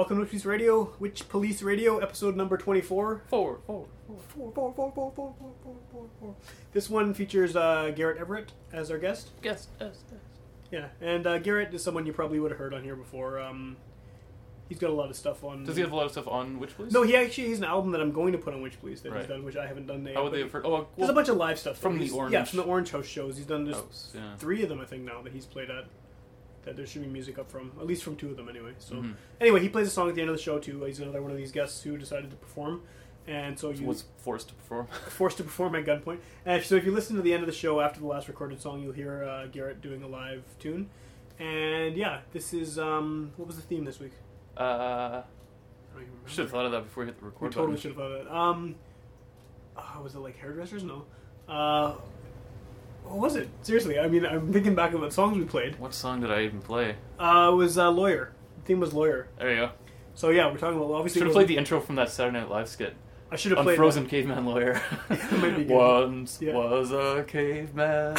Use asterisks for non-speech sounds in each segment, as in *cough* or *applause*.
Welcome to Witch Police Radio, Witch Police Radio, episode number 24. Four, four, four. Four, four, four, four, four, four, four, four, four. This one features uh, Garrett Everett as our guest. Guess, yes, yes. Yeah, and uh, Garrett is someone you probably would have heard on here before. Um, he's got a lot of stuff on. Does he have a lot of stuff on Witch Police? No, he actually has an album that I'm going to put on Witch Police that he's done, which I haven't done yet. How would but they he- have heard? Oh, There's a bunch of live stuff from the he's- Yeah, Orange from the Orange House shows. He's done just House, yeah. three of them, I think, now that he's played at. That there should be music up from, at least from two of them, anyway. So Mhm. anyway, he plays a song at the end of the show too. He's another one of these guests who decided to perform, and so you Was forced to perform. *laughs* forced to perform at gunpoint. And so if you listen to the end of the show after the last recorded song, you'll hear uh, Garrett doing a live tune. And yeah, this is um, what was the theme this week? Uh, I don't even remember. should have thought of that before we hit the We record totally button. should have thought of that. Um, oh, was it like hairdressers? No. Uh, was it? Seriously, I mean, I'm thinking back of what songs we played. What song did I even play? Uh, it was uh, lawyer. The theme was lawyer. There you go. So yeah, we're talking about obviously. Should have played the intro from that Saturday Night Live skit. I should have played Frozen Caveman Lawyer. *laughs* might be good. Once Yeah. was a caveman,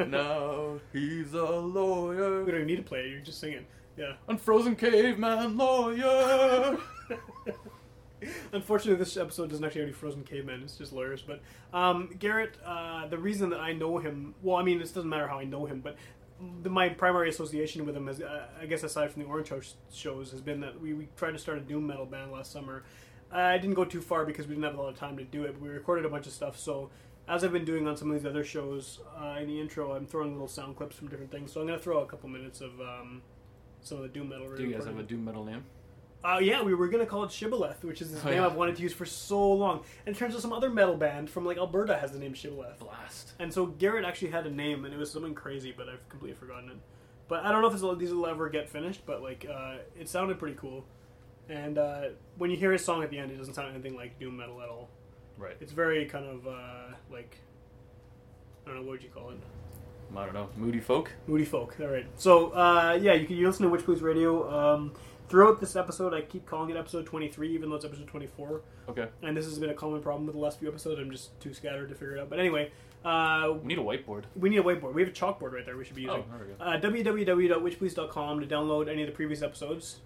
*laughs* now he's a lawyer. we don't even need to play it. You're just singing. Yeah. Unfrozen caveman lawyer. *laughs* *laughs* Unfortunately, this episode doesn't actually have any frozen cavemen. It's just lawyers. But um, Garrett, uh, the reason that I know him, well, I mean, this doesn't matter how I know him, but the, my primary association with him, is, uh, I guess, aside from the Orange House shows, has been that we, we tried to start a doom metal band last summer. I didn't go too far because we didn't have a lot of time to do it. But we recorded a bunch of stuff, so. As I've been doing on some of these other shows, uh, in the intro, I'm throwing little sound clips from different things. So I'm going to throw a couple minutes of um, some of the doom metal. Do you guys have a doom metal name? Uh, yeah, we were gonna call it Shibboleth, which is this Oh, name yeah. I've wanted to use for so long. And it turns out some other metal band from like Alberta has the name Shibboleth. Blast. And so Garrett actually had a name, and it was something crazy, but I've completely forgotten it. But I don't know if this, these will ever get finished, but like uh, it sounded pretty cool. And uh, when you hear his song at the end, it doesn't sound anything like doom metal at all. Right. It's very kind of uh, like I don't know what would you call it. I don't know. Moody folk. Moody folk. All right. So uh, yeah, you can you listen to Witch Police Radio. Um, throughout this episode, I keep calling it episode twenty three, even though it's episode twenty four. Okay. And this has been a common problem with the last few episodes. I'm just too scattered to figure it out. But anyway, uh, We need a whiteboard. we need a whiteboard. We have a chalkboard right there. We should be Oh, using. there we go. Uh, www.witchpolice.com to download any of the previous episodes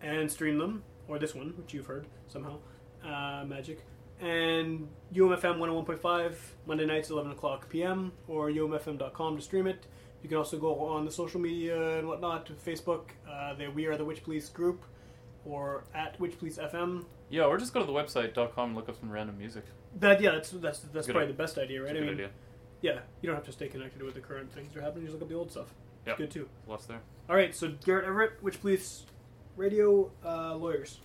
and stream them, or this one, which you've heard somehow, uh, magic. And UMFM 101.5 Monday nights 11 o'clock p.m. or umfm.com to stream it. You can also go on the social media and whatnot, Facebook. Uh, the We Are the Witch Police group, or at Witch Police FM. Yeah, or just go to the website.com and look up some random music. That yeah, that's that's that's Good probably idea. the best idea, right? I mean, idea. yeah, you don't have to stay connected with the current things that are happening. Just look up the old stuff. It's Yep. good too. Lots there. All right, so Garrett Everett, Witch Police Radio uh, lawyers.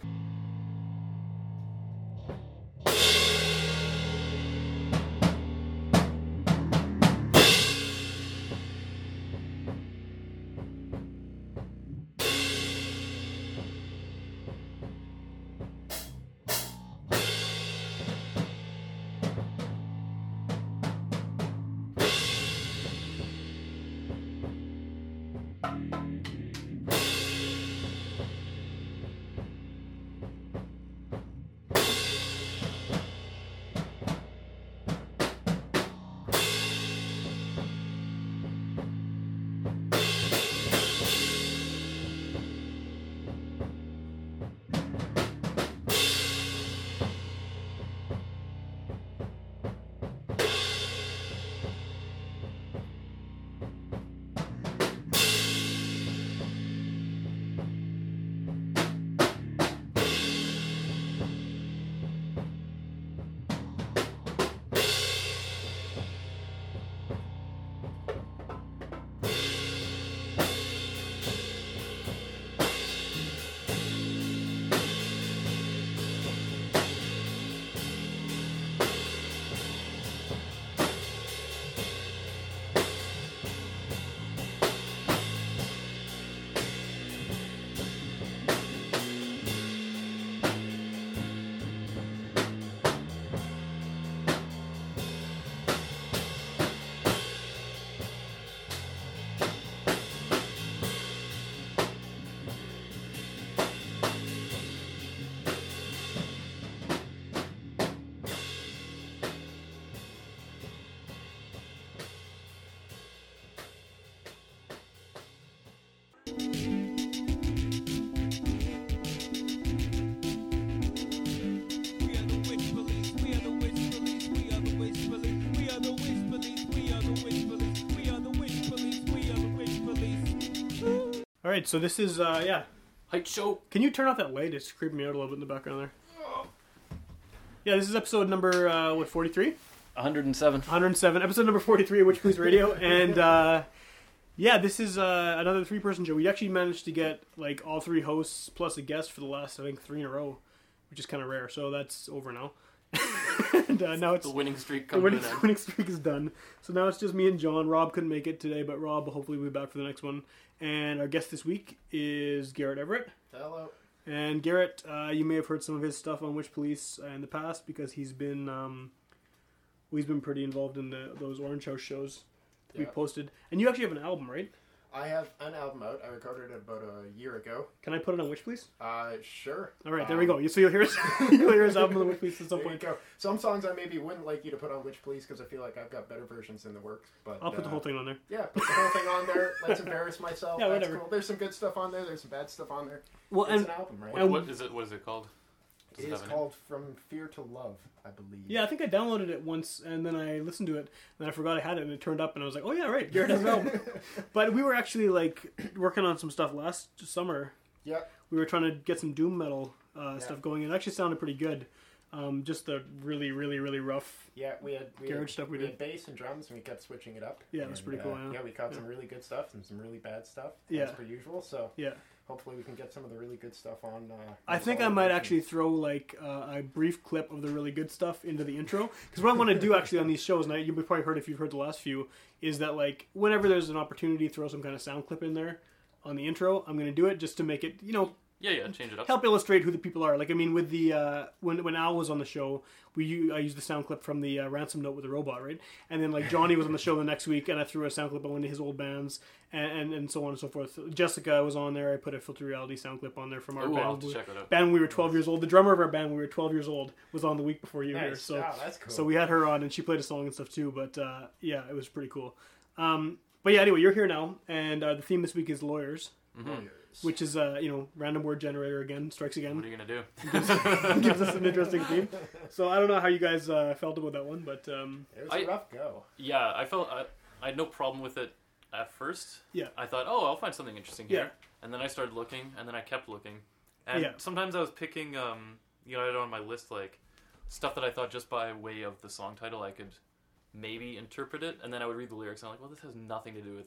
All right, so this is uh, yeah. Height show. Can you turn off that light? It's creeping me out a little bit in the background there. Yeah, this is episode number uh, what forty three. 107. 107, episode number 43 of Witch Police Radio. *laughs* And uh, yeah, this is uh, another three person show. We actually managed to get like all three hosts plus a guest for the last, I think, three in a row, which is kind of rare. So that's over now. *laughs* and uh, now it's The winning streak the winning, to *laughs* winning streak is done. So now it's just me and John. Rob couldn't make it today, but Rob hopefully will hopefully be back for the next one. And our guest this week is Garrett Everett. Hello. And Garrett, uh, you may have heard some of his stuff on Witch Police uh, in the past because he's been um, well, he's been pretty involved in the those Orange House shows that we posted. And you actually have an album, right? I have an album out. I recorded it about a year ago. Can I put it on Witch please? Uh, sure. All right, there we Um, go. So you'll hear his, *laughs* *laughs* you'll hear his album on Witch Police at some There you go. Some songs I maybe wouldn't like you to put on Witch Please because I feel like I've got better versions in the works. But I'll put the uh, whole thing on there. Yeah, put the whole thing on there. Let's *laughs* embarrass myself. Yeah, That's whatever. cool. There's some good stuff on there. There's some bad stuff on there. Well, It's and an album, right? and- What is it? What is it called? Does it it is have name? called From Fear to Love, I believe. yeah, I think I downloaded it once and then I listened to it and I forgot I had it and it turned up and I was like, oh yeah, right, Garrett has an album. but we were actually like *clears throat* working on some stuff last summer Yeah. we were trying to get some doom metal uh, Yeah. stuff going. And it actually sounded pretty good. Um, just the really, really, really rough. Yeah, we had we Garage had, stuff we we did. had bass and drums, and we kept switching it up. Yeah, it was pretty uh, cool, yeah. yeah, we caught Yeah. some really good stuff and some really bad stuff. Yeah. as per usual. So Yeah, hopefully we can get some of the really good stuff on. Uh, I think I might version. actually throw like uh, a brief clip of the really good stuff into the intro because what I want to do actually on these shows, and I, you've probably heard if you've heard the last few, is that like whenever there's an opportunity, throw some kind of sound clip in there on the intro. I'm going to do it just to make it, you know, Yeah, yeah. Change it up. help illustrate who the people are. Like I mean, with the uh, when when Al was on the show, we u- I used the sound clip from the uh, ransom note with the robot, right? And then like Johnny was on the show the next week, and I threw a sound clip on one of his old bands, and, and and so on and so forth. Jessica was on there. I put a filter reality sound clip on there from our Ooh, I'll band. to check that out. Band when we were 12 years old. The drummer of our band when we were 12 years old was on the week before you were here. Nice. So oh, that's cool. so we had her on, and she played a song and stuff too. But uh, yeah, it was pretty cool. Um, but yeah, anyway, you're here now, and uh, the theme this week is lawyers, Mhm. Which is uh, you know random word generator again, strikes again What are you gonna do? *laughs* gives us an interesting theme. So I don't know how you guys uh, felt about that one, but um, it was I- a rough go. Yeah, I felt I, I had no problem with it at first. Yeah. I thought, oh, I'll find something interesting here. Yeah. And then I started looking, and then I kept looking, and Yeah. sometimes I was picking, um, you know, I had on my list like stuff that I thought just by way of the song title I could maybe interpret it, and then I would read the lyrics and I'm like, well, this has nothing to do with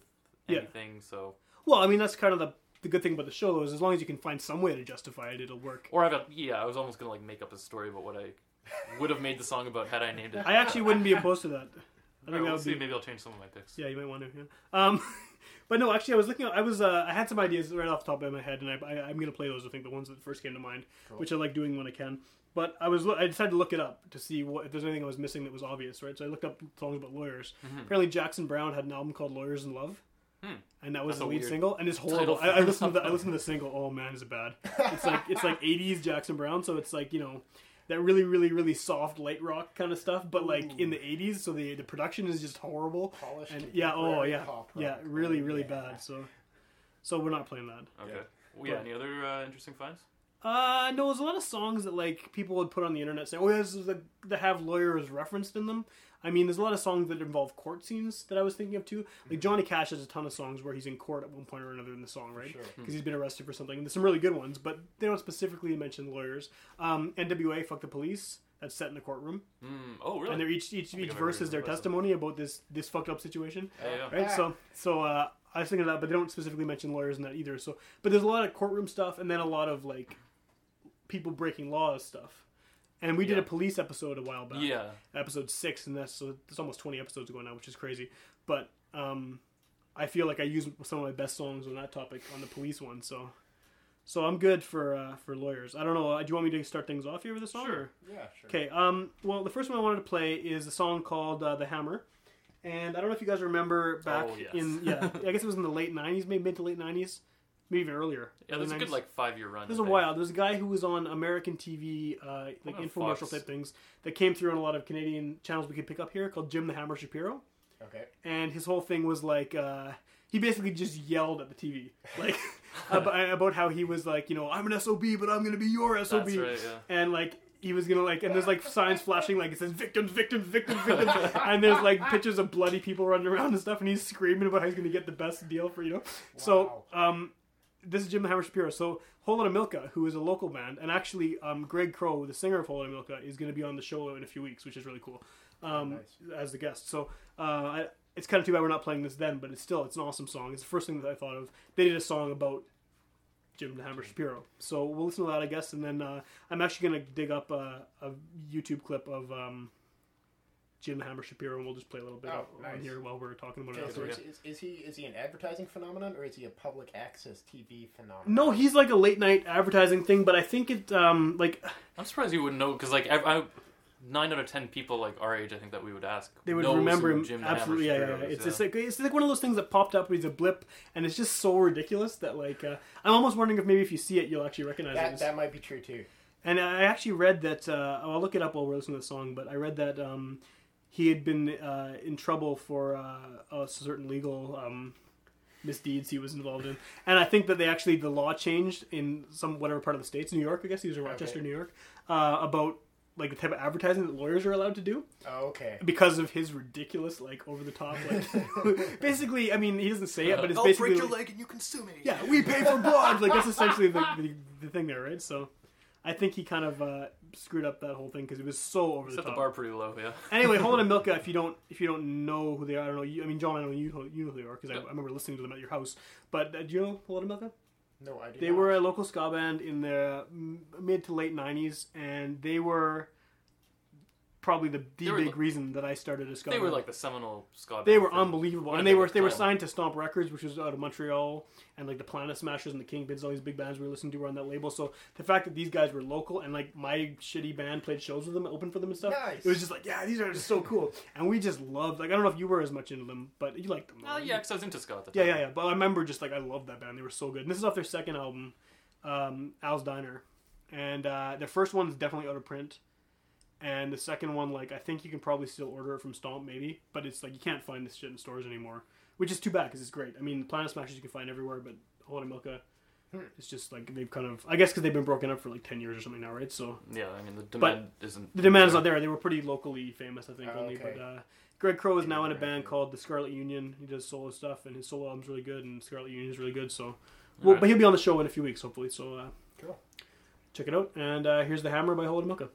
Yeah. anything. So, well, I mean that's kind of the the good thing about the show though is as long as you can find some way to justify it, it'll work. or I've got yeah, I was almost gonna like make up a story about what I would have made the song about had I named it. I actually wouldn't be opposed to that. I Alright, think that we'll would see. be Maybe I'll change some of my picks. Yeah, you might want to. Yeah. Um, *laughs* but no, actually, I was looking. I was. Uh, I had some ideas right off the top of my head, and I, I, I'm going to play those. I think the ones that first came to mind, Cool. which I like doing when I can. But I was. I decided to look it up to see what if there's anything I was missing that was obvious, right? So I looked up songs about lawyers. Mhm. Apparently, Jackson Browne had an album called "Lawyers in Love." Hmm. And that was That's the a lead weird single, and it's horrible. I, I listened to the, I listened to the single. Oh man, is it bad? It's like it's like '80s Jackson Browne, so it's like you know that really, really, really soft light rock kind of stuff, but like in the '80s. So the the production is just horrible. Polished. And yeah, oh yeah, yeah, really, really Yeah. bad. So, so we're not playing that. Okay. Yeah. Well, yeah. But- Any other uh, interesting finds? Uh, no, there's a lot of songs that like people would put on the internet saying, "Oh, yeah, this is the that have lawyers referenced in them." I mean, there's a lot of songs that involve court scenes that I was thinking of too. Like Johnny Cash has a ton of songs where he's in court at one point or another in the song, right? Sure. Because he's been arrested for something. And there's some really good ones, but they don't specifically mention lawyers. Um, NWA, "Fuck the Police," that's set in the courtroom, Mm, oh, really? and they're each each, each verse is their testimony about this this fucked up situation. Yeah, yeah. right? So, so uh, I was thinking of that, but they don't specifically mention lawyers in that either. So, but there's a lot of courtroom stuff, and then a lot of like people breaking laws stuff. And we did Yeah. a police episode a while back, Yeah. episode six, and that's so it's almost twenty episodes ago now, which is crazy. But um, I feel like I used some of my best songs on that topic on the police one, so. So I'm good for uh, for lawyers. I don't know. uh, Do you want me to start things off here with a song? Sure. or- Yeah, sure. Okay. Um. Well, the first one I wanted to play is a song called uh, "The Hammer," and I don't know if you guys remember back Oh, yes. in yeah, I guess it was in the late '90s, maybe mid to late '90s, maybe even earlier. Yeah, Early there's a good like five year run. There's I a think. while. There's a guy who was on American TV, uh, like infomercial Fox. type things that came through on a lot of Canadian channels we could pick up here, called Jim the Hammer Shapiro, Okay. and his whole thing was like. Uh, he basically just yelled at the TV, *laughs* like about, about how he was like, you know, I'm an SOB, but I'm gonna be your SOB That's right. Yeah. and like he was gonna like and there's like signs flashing like it says victims victims victims victims *laughs* and there's like pictures of bloody people running around and stuff and he's screaming about how he's gonna get the best deal for you know so um this is Jim the Hammer Shapiro. So Hole and Milka, who is a local band, and actually um, Greg Crow, the singer of Hole and Milka, is going to be on the show in a few weeks, which is really cool, um, Nice. as the guest. So uh, I, it's kind of too bad we're not playing this then, but it's still it's an awesome song. It's the first thing that I thought of. They did a song about Jim the Hammer Shapiro, so we'll listen to that, I guess, and then uh, I'm actually going to dig up a, a YouTube clip of. Um, Jim Hammer Shapiro, and we'll just play a little bit Oh, on nice. here while we're talking about it. Okay, so afterwards. is, is, is he is he an advertising phenomenon or is he a public access TV phenomenon? No, he's like a late night advertising thing, but I think it um like I'm surprised you wouldn't know because like I, I, nine out of ten people like our age, I think that we would ask. they would remember him Jim absolutely. Yeah, yeah, Shapiro yeah. It's just like it's like one of those things that popped up with a blip, and it's just so ridiculous that like uh, I'm almost wondering if maybe if you see it, you'll actually recognize That, it. that might be true too. And I actually read that. Uh, I'll look it up while we're listening to the song, but I read that um, he had been uh, in trouble for uh, a certain legal um, misdeeds he was involved in, and I think that they actually the law changed in some whatever part of the states, New York, I guess he was in Rochester, Okay. New York, uh, about like the type of advertising that lawyers are allowed to do Oh, okay. because of his ridiculous like over the top like *laughs* *laughs* basically I mean he doesn't say it but it's I'll basically break your like- leg and you can sue me. yeah we pay for blood like that's essentially the, the, the thing there right so I think he kind of uh, screwed up that whole thing because it was so over the Set the top bar pretty low, yeah. *laughs* anyway Holden and Milka *laughs* if you don't if you don't know who they are I don't know you, I mean John I know you know, you know who they are because I, I remember listening to them at your house but uh, do you know Holden and Milka No, I do. they not. were a local ska band in the mid to late 90s and they were probably the, the big like- reason that I started a ska They were band. like the seminal ska. They band were unbelievable, and Winnipeg they were at the they were signed to Stomp Records, which was out of Montreal, and like the Planet Smashers and the Kingpins, all these big bands we were listening to were on that label. So the fact that these guys were local and like my shitty band played shows with them, opened for them and stuff, Nice. it was just like, yeah, these are just so cool, and we just loved. Like I don't know if you were as much into them, but you liked them. Oh yeah, because I was into ska at the yeah, time. yeah, yeah. But I remember just like I loved that band; they were so good. And this is off their second album, um, Al's Diner, and uh, their first one's definitely out of print. And the second one, like I think you can probably still order it from Stomp, maybe, but it's like you can't find this shit in stores anymore, which is too bad because it's great. I mean, Planet Smashers you can find everywhere, but Holy Milka, Hmm. it's just like they've kind of, I guess, because they've been broken up for like ten years or something now, right? So Yeah, I mean the demand isn't. the demand's not there. They were pretty locally famous, I think, Oh, only. okay. But uh, Greg Crow is now in a band yeah. called the Scarlet Union. He does solo stuff, and his solo album's really good, and Scarlet Union is really good. So, well, Alright. but he'll be on the show in a few weeks, hopefully. So, uh, Cool. check it out. And uh, here's the Hammer by Holden Milka.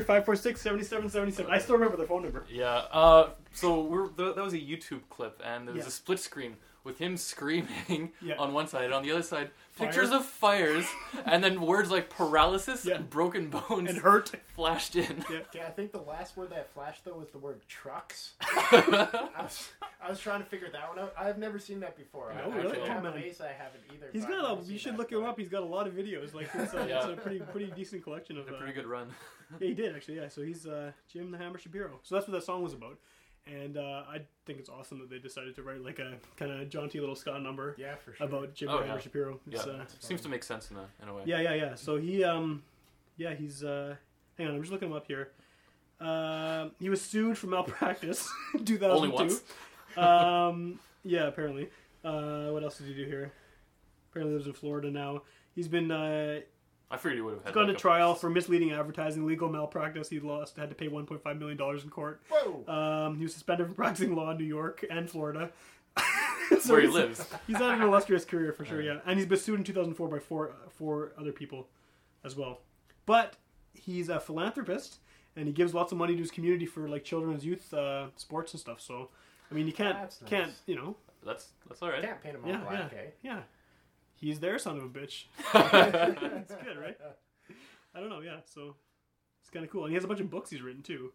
100 546 7777. I still remember the phone number. Yeah. Uh, so we're, th- that was a YouTube clip, and there was Yeah. a split screen with him screaming *laughs* Yeah. on one side, and on the other side, Fire. pictures of fires, *laughs* and then words like paralysis Yeah. and broken bones And hurt. flashed in. Yeah. Yeah, I think the last word that flashed though was the word trucks. *laughs* I was, I was trying to figure that one out. I've never seen that before. No, I, really? actually, I'm man. amazed I haven't either. He's got a. You should look him up. He's got a lot of videos. Like it's a, Yeah. it's a pretty pretty decent collection of. a uh, pretty good run. Yeah, *laughs* he did actually. Yeah, so he's uh, Jim the Hammer Shapiro. So that's what that song was about, and uh, I think it's awesome that they decided to write like a kind of jaunty little ska number Yeah, for sure. about Jim Oh, the Hammer. Shapiro. It's, Yeah, uh, seems to make sense in a in a way. yeah, yeah, yeah. So he, um, yeah, he's. Uh, hang on, I'm just looking him up here. Uh, he was sued for malpractice *laughs* in 2002. Only once. um, yeah, apparently. Uh, what else did he do here? Apparently lives in Florida now. He's been uh, I figured he would have had. gone like to a- trial for misleading advertising, legal malpractice. He lost, had to pay 1.5 million dollars in court. Whoa! Um, he was suspended from *laughs* practicing law in New York and Florida. *laughs* So where he he's- lives. *laughs* He's had an illustrious career for sure, yeah. And he's been sued in 2004 by four four other people as well. But he's a philanthropist and he gives lots of money to his community for like children's youth uh, sports and stuff. So, I mean, you can't That's nice. can't you know That's that's all right. Can't paint him all yeah yeah black, eh? yeah. He's their son of a bitch. *laughs* It's good, right? I don't know, yeah. So it's kind of cool, and he has a bunch of books he's written too.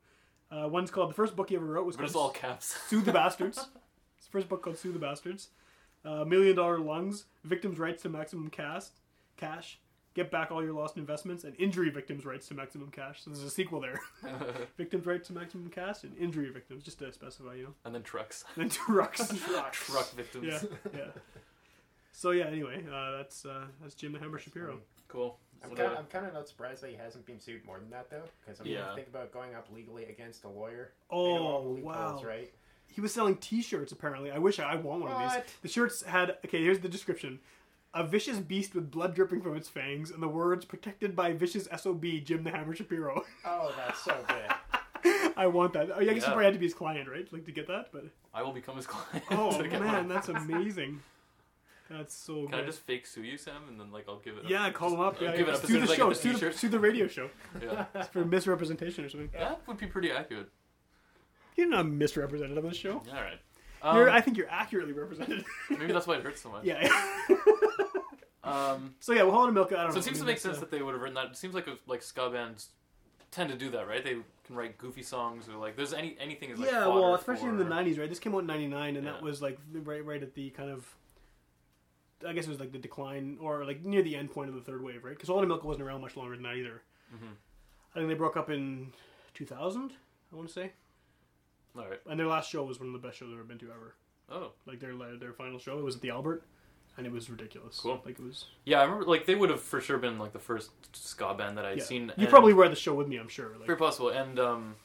Uh, one's called the first book he ever wrote was But called it's all caps. *laughs* Sue the Bastards. His first book called Sue the Bastards. Uh, Million Dollar Lungs, Victims' Rights to Maximum Cast, Cash, Get Back All Your Lost Investments, and Injury Victims' Rights to Maximum Cash. So there's a sequel there. *laughs* victims' Rights to Maximum Cash and Injury Victims, just to specify, you know. and then trucks. And then trucks. Truck victims. yeah, yeah. So yeah, anyway, uh, that's uh, that's Jim the Hammer Shapiro. Cool. I'm kind, the- I'm kind of not surprised that he hasn't been sued more than that though, because I mean, Yeah. think about going up legally against a lawyer. Oh, They know all the loopholes, wow. Right? He was selling T-shirts. Apparently, I wish I want one of these. The shirts had okay. Here's the description: a vicious beast with blood dripping from its fangs, and the words "protected by vicious sob Jim the Hammer Shapiro." *laughs* Oh, that's so good. *laughs* I want that. I guess you Yeah. probably had to be his client, right? Like to get that, but I will become his client. oh *laughs* man, one. that's amazing. That's so Can I just fake sue you, Sam, and then like I'll give it? Up? yeah, call him up. Yeah, give it yeah. up sue the show. Sue the, sue the radio show *laughs* yeah. *laughs* for misrepresentation or something. That would be pretty accurate. You're not misrepresented on this show. All right. you're, Um, I think you're accurately represented. *laughs* maybe that's why it hurts so much. yeah. Um, so yeah, well, Holland and Milka. I don't know. so know. it seems I to make sense uh, that they would have written that. It seems like a, like ska bands tend to do that, right? They can write goofy songs or like there's any anything is like yeah, well, especially in the '90s, right? This came out in '99, and that was like right, right at the kind of, I guess it was like the decline or like near the end point of the third wave, right? Because and Milka wasn't around much longer than that either. Mhm. I think they broke up in 2000. I want to say, All right. and their last show was one of the best shows I've ever been to ever. Oh, Like their their final show, it was at the Albert, and it was ridiculous. Cool. Like it was. yeah. I remember like they would have for sure been like the first ska band that I'd Yeah. seen. You and- probably were at the show with me, I'm sure. Like, very possible. And um,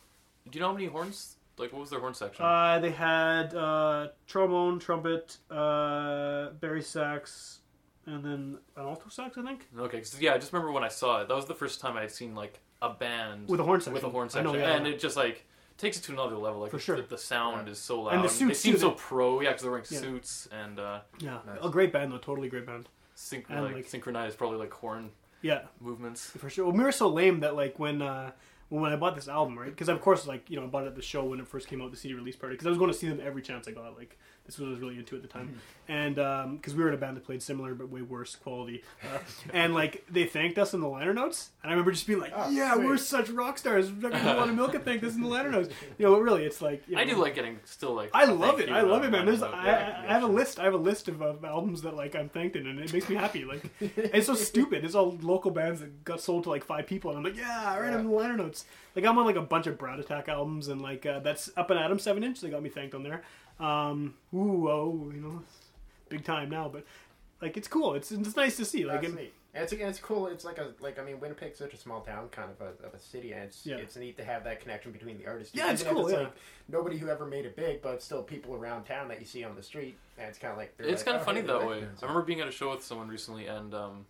do you know how many horns? Like, what was their horn section? Uh, they had uh, trombone, trumpet, uh, bari sax, and then an alto sax, I think, okay, 'cause, yeah, I just remember when I saw it. That was the first time I'd seen like a band with a horn section. with a horn I section, know, yeah, and it just like takes it to another level. Like For sure. the, the sound is so loud. And the they suits, seem too, so they- pro. Yeah, because they're wearing Yeah. suits and uh, yeah, Nice. a great band though, totally great band. synch- And, like, like- synchronized, probably like horn Yeah, movements. for sure. Well, we were so lame that like when uh, when I bought this album, right? Because of course, like you know, I bought it at the show when it first came out, the CD release party. Because I was going to see them every chance I got. Like this was what I was really into at the time, and because we were in a band that played similar but way worse quality, uh, and like they thanked us in the liner notes, and I remember just being like, Oh, "Yeah, sweet. we're such rock stars. We're not gonna want to milk it. Thank us in the liner notes." You know, but really, it's like you I do like getting still like. I love it. I love it, man. There's, note. I, Yeah. I I have a list. I have a list of, of albums that like I'm thanked in, and it makes me happy. Like it's so stupid. It's all local bands that got sold to like five people, and I'm like, yeah, I read them in the liner notes. Like I'm on like a bunch of Brad Attack albums, and like uh, that's Up and Adam seven inch. They got me thanked on there. Um, ooh, oh, you know, big time now. But like it's cool. It's it's nice to see. Like That's it- And it's it's cool. It's like a like I mean Winnipeg's such a small town, kind of a, of a city, and it's Yeah. it's neat to have that connection between the artists. Yeah, it's Even if cool, yeah. like nobody who ever made it big, but still people around town that you see on the street, and it's kind of like It's like, kind "Oh, of funny hey, that way. recognize I remember being at a show with someone recently, and um,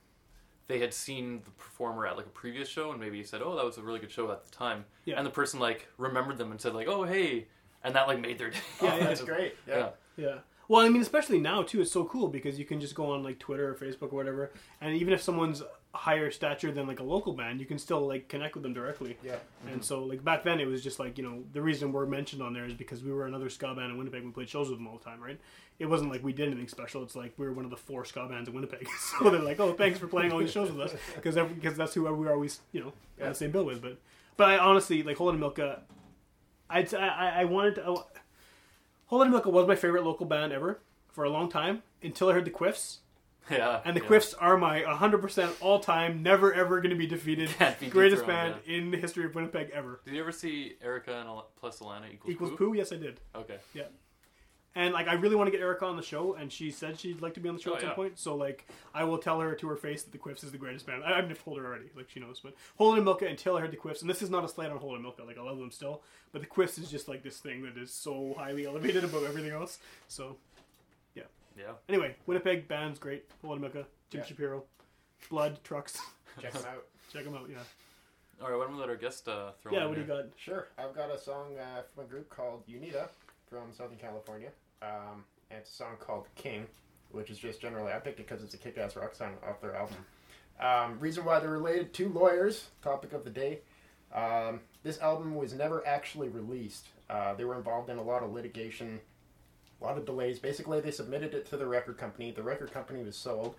they had seen the performer at like a previous show, and maybe said, "Oh, that was a really good show at the time." Yeah. And the person like remembered them and said like, "Oh, hey," and that like made their day. Yeah, yeah. that's *laughs* great. Yeah. Yeah. Yeah. Well, I mean, especially now too, it's so cool because you can just go on like Twitter or Facebook or whatever, and even if someone's higher stature than like a local band, you can still like connect with them directly. Yeah. And mm-hmm. so, like back then, it was just like you know the reason we're mentioned on there is because we were another ska band in Winnipeg. We played shows with them all the time, right? It wasn't like we did anything special. It's like we were one of the four ska bands in Winnipeg. *laughs* so they're like, "Oh, thanks for playing all these shows with us," because because that's who we are always you know on the same bill with. But but I honestly like Holden Milka. I'd, I I wanted to. I, Holden Milka was my favorite local band ever for a long time until I heard the Quiffs. *laughs* yeah. And the yeah. Quiffs are my 100% all time, never ever going to be defeated, *laughs* be greatest band in the history of Winnipeg ever. Did you ever see Erica and Al- plus Alana equals, Equals Pooh? poo? Yes, I did. Okay. Yeah. And like, I really want to get Erica on the show, and she said she'd like to be on the show Oh, at some yeah. point. So like, I will tell her to her face that the Quiffs is the greatest band. I, I've told her already, like she knows. But Holden and Milka until I heard the Quiffs, and this is not a slight on Holden and Milka. Like I love them still, but the Quiffs is just like this thing that is so highly elevated above everything else. So Yeah. Yeah. Anyway, Winnipeg band's great. Holden and Milka, Jim Yeah. Shapiro, Blood Trucks. Check them out. *laughs* Check them out. Yeah. All right. Why don't we let our guest uh, throw Yeah. in What do you here? got? Sure. I've got a song uh, from a group called Unida from Southern California. Um, and it's a song called King, which is just generally, I picked it because it's a kick ass rock song off their album. Um, reason why they're related to lawyers, topic of the day. Um, this album was never actually released. Uh, they were involved in a lot of litigation, a lot of delays. Basically, they submitted it to the record company. The record company was sold.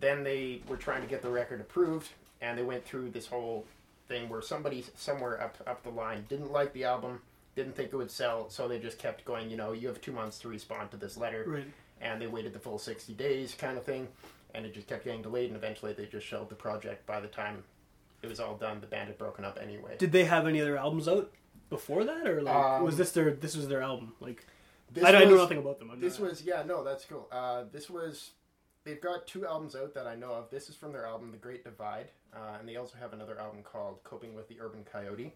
Then they were trying to get the record approved, and they went through this whole thing where somebody somewhere up up the line didn't like the album, didn't think it would sell, so they just kept going. You know, you have two months to respond to this letter, Right. and they waited the full sixty days, kind of thing, and it just kept getting delayed, and eventually they just shelved the project. By the time it was all done, the band had broken up anyway. Did they have any other albums out before that, or like Um, was this their this was their album? Like This I, I know nothing about them. I'm This not- was yeah no that's cool. Uh, this was they've got two albums out that I know of. This is from their album The Great Divide, uh, and they also have another album called Coping with the Urban Coyote.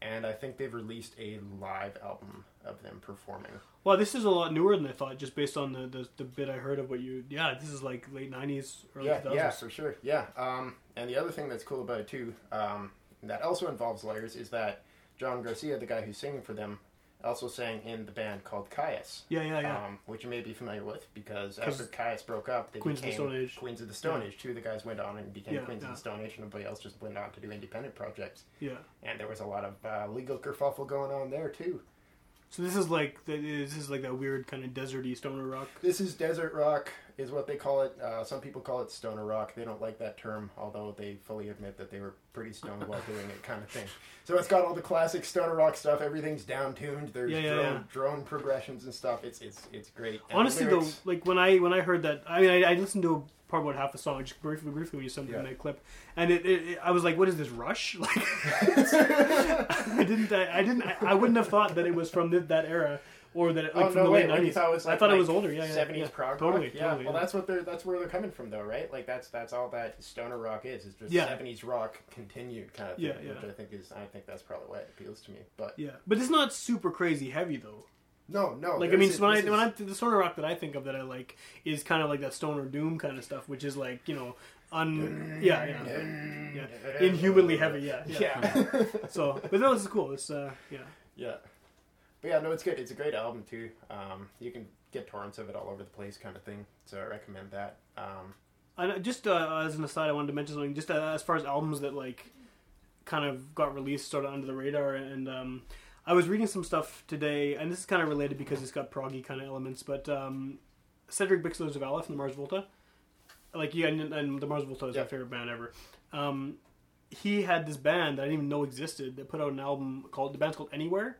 And I think they've released a live album of them performing. well, this is a lot newer than I thought, just based on the, the the bit I heard of what you. Yeah, this is like late '90s, early Yeah, 2000s. yeah, for sure. Yeah. Um, and the other thing that's cool about it too, um, that also involves lawyers, is that John Garcia, the guy who's singing for them, also sang in the band called Kyuss. yeah, yeah, yeah. um, which you may be familiar with because after Kyuss broke up, they Queens of the became Stone Age. Queens of the Stone Yeah. Age. Two of the guys went on and became Yeah, Queens yeah. of the Stone Age, and everybody else just went on to do independent projects. yeah. And there was a lot of uh, legal kerfuffle going on there too. So this is like the, this is like that weird kind of deserty stoner rock. This is desert rock, is what they call it. Uh, some people call it stoner rock. They don't like that term, although they fully admit that they were pretty stoned while doing it, kind of thing. So it's got all the classic stoner rock stuff. Everything's down tuned. There's Yeah, yeah, drone, yeah. drone progressions and stuff. It's it's it's great. And Honestly, though, like when I when I heard that, I mean, I, I listened to part about half the song, just briefly, briefly when you sent me that clip, and it, it, it- I was like, "What is this Rush?" *laughs* Like, *laughs* I didn't, I, I didn't, I, I wouldn't have thought that it was from th that era, or that it, like oh from no the way! late Like, nineties. thought was I like, thought it was older. Yeah, yeah, seventies yeah. prog totally, rock. Yeah, totally, well, yeah. that's what they're that's where they're coming from, though, right? Like that's that's all that stoner rock is. It's just Yeah. seventies rock continued kind of thing, Yeah, yeah. which I think is I think that's probably why it appeals to me. But Yeah, but it's not super crazy heavy though. no, no. Like I mean, so when I when I the stoner rock that I think of that I like is kind of like that stoner doom kind of stuff, which is like you know, un yeah yeah yeah inhumanly heavy yeah yeah. yeah. *laughs* So, but no, this is cool. It's uh yeah Yeah. But yeah, no, it's good. It's a great album too. Um, you can get torrents of it all over the place, kind of thing. So I recommend that. Um, And just uh, as an aside, I wanted to mention something. Just uh, as far as albums that like kind of got released, sort of under the radar, and um, I was reading some stuff today, and this is kind of related because it's got proggy kind of elements. But um, Cedric Bixler Zavala from the Mars Volta, like yeah, and, and the Mars Volta is Yeah. my favorite band ever. Um, he had this band that I didn't even know existed that put out an album called the band's called Anywhere.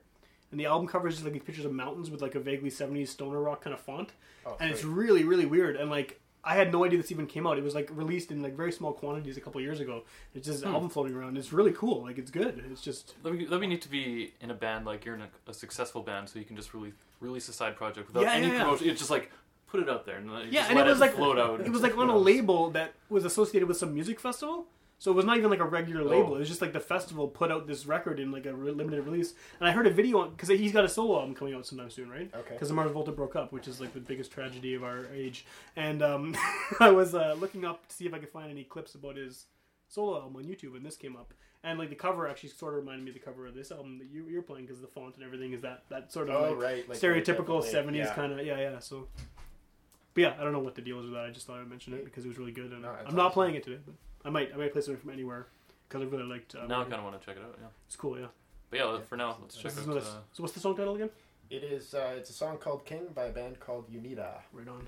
And the album cover is just like these pictures of mountains with like a vaguely 70s stoner rock kind of font. Oh, and it's really really weird. And like i had no idea this even came out. It was like released in like very small quantities a couple years ago. It's just an album floating around. It's really cool. Like it's good. It's just let me be, that'd be neat to be in a band like you're in a, a successful band, so you can just really release a side project without Yeah, any yeah, yeah. promotion. It's just like put it out there, and Yeah, just and let it was like float out. it was like on a label that was associated with some music festival. So it was not even like a regular label. It was just like the festival put out this record in like a re- limited release. And I heard a video on because he's got a solo album coming out sometime soon, right? Okay. Because the Mars Volta broke up, which is like the biggest tragedy of our age. And um, *laughs* I was uh, looking up to see if I could find any clips about his solo album on YouTube, and this came up. And like the cover actually sort of reminded me of the cover of this album that you, you're playing because the font and everything is that that sort of Oh, like, right, like stereotypical definitely, seventies yeah. kind of yeah yeah. So, but yeah, I don't know what the deal is with that. I just thought I'd mention it because it was really good, and No, that's I'm not awesome. playing it today, but I might I might play something from anywhere because I really liked. Uh, now I kind of want to check it out. Yeah, It's cool, yeah. but yeah, for now, let's check This out. Uh, so what's the song title again? It is. Uh, it's a song called King by a band called Unida. Right on.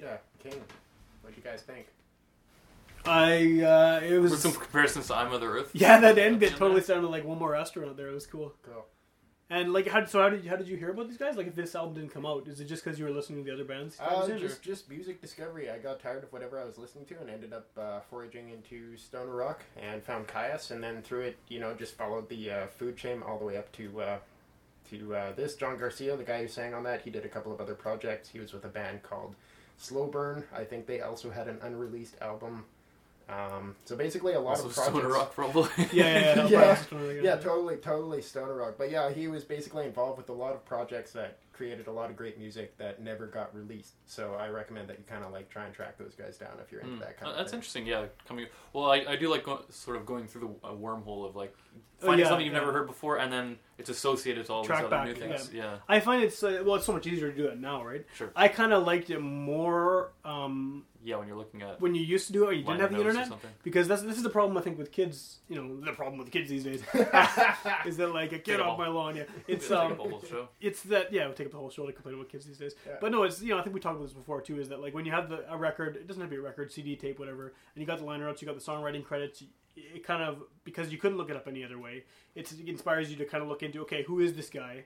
So that was Unida King. What do you guys think? I uh, it With was some comparisons to I'm Mother Earth. *laughs* yeah that end bit totally there. sounded like one more astronaut there. It was cool. Cool. And like, how, so how did how did you hear about these guys? Like, if this album didn't come out, is it just because you were listening to the other bands? that was Uh, in, or- just just music discovery. I got tired of whatever I was listening to and ended up uh, foraging into Stoner Rock and found Kyuss, and then through it, you know, just followed the uh, food chain all the way up to uh, to uh, this John Garcia, the guy who sang on that. He did a couple of other projects. He was with a band called Slo Burn. I think they also had an unreleased album. Um, so basically, a lot Also of projects. Stoner Rock, probably. *laughs* yeah, yeah, yeah, Yeah. just the guys. Yeah, totally, totally stoner rock. But yeah, he was basically involved with a lot of projects that created a lot of great music that never got released. So I recommend that you kind of like try and track those guys down if you're into Mm. that kind Uh, of That's thing. interesting. Yeah, coming. Well, I, I do like go, sort of going through the uh, wormhole of like Oh, finding yeah, something you've yeah. never heard before, and then it's associated to all Track these other back, new things. Yeah. I find it's uh, well, it's so much easier to do that now, right? Sure. I kind of liked it more um, Yeah, when you're looking at when you used to do it, or you didn't have the internet. Because that's this is the problem I think with kids. You know, the problem with kids these days *laughs* is that like get Take a off ball. my lawn. Yeah, *laughs* it's Take um, up a whole show. it's that yeah, we'll take up the whole show to complain about kids these days. Yeah. But no, it's you know I think we talked about this before too. Is that like when you have the a record, it doesn't have to be a record, CD, tape, whatever, and you got the liner notes, you got the songwriting credits. It kind of because you couldn't look it up any other way. It's, it inspires you to kind of look into okay, who is this guy?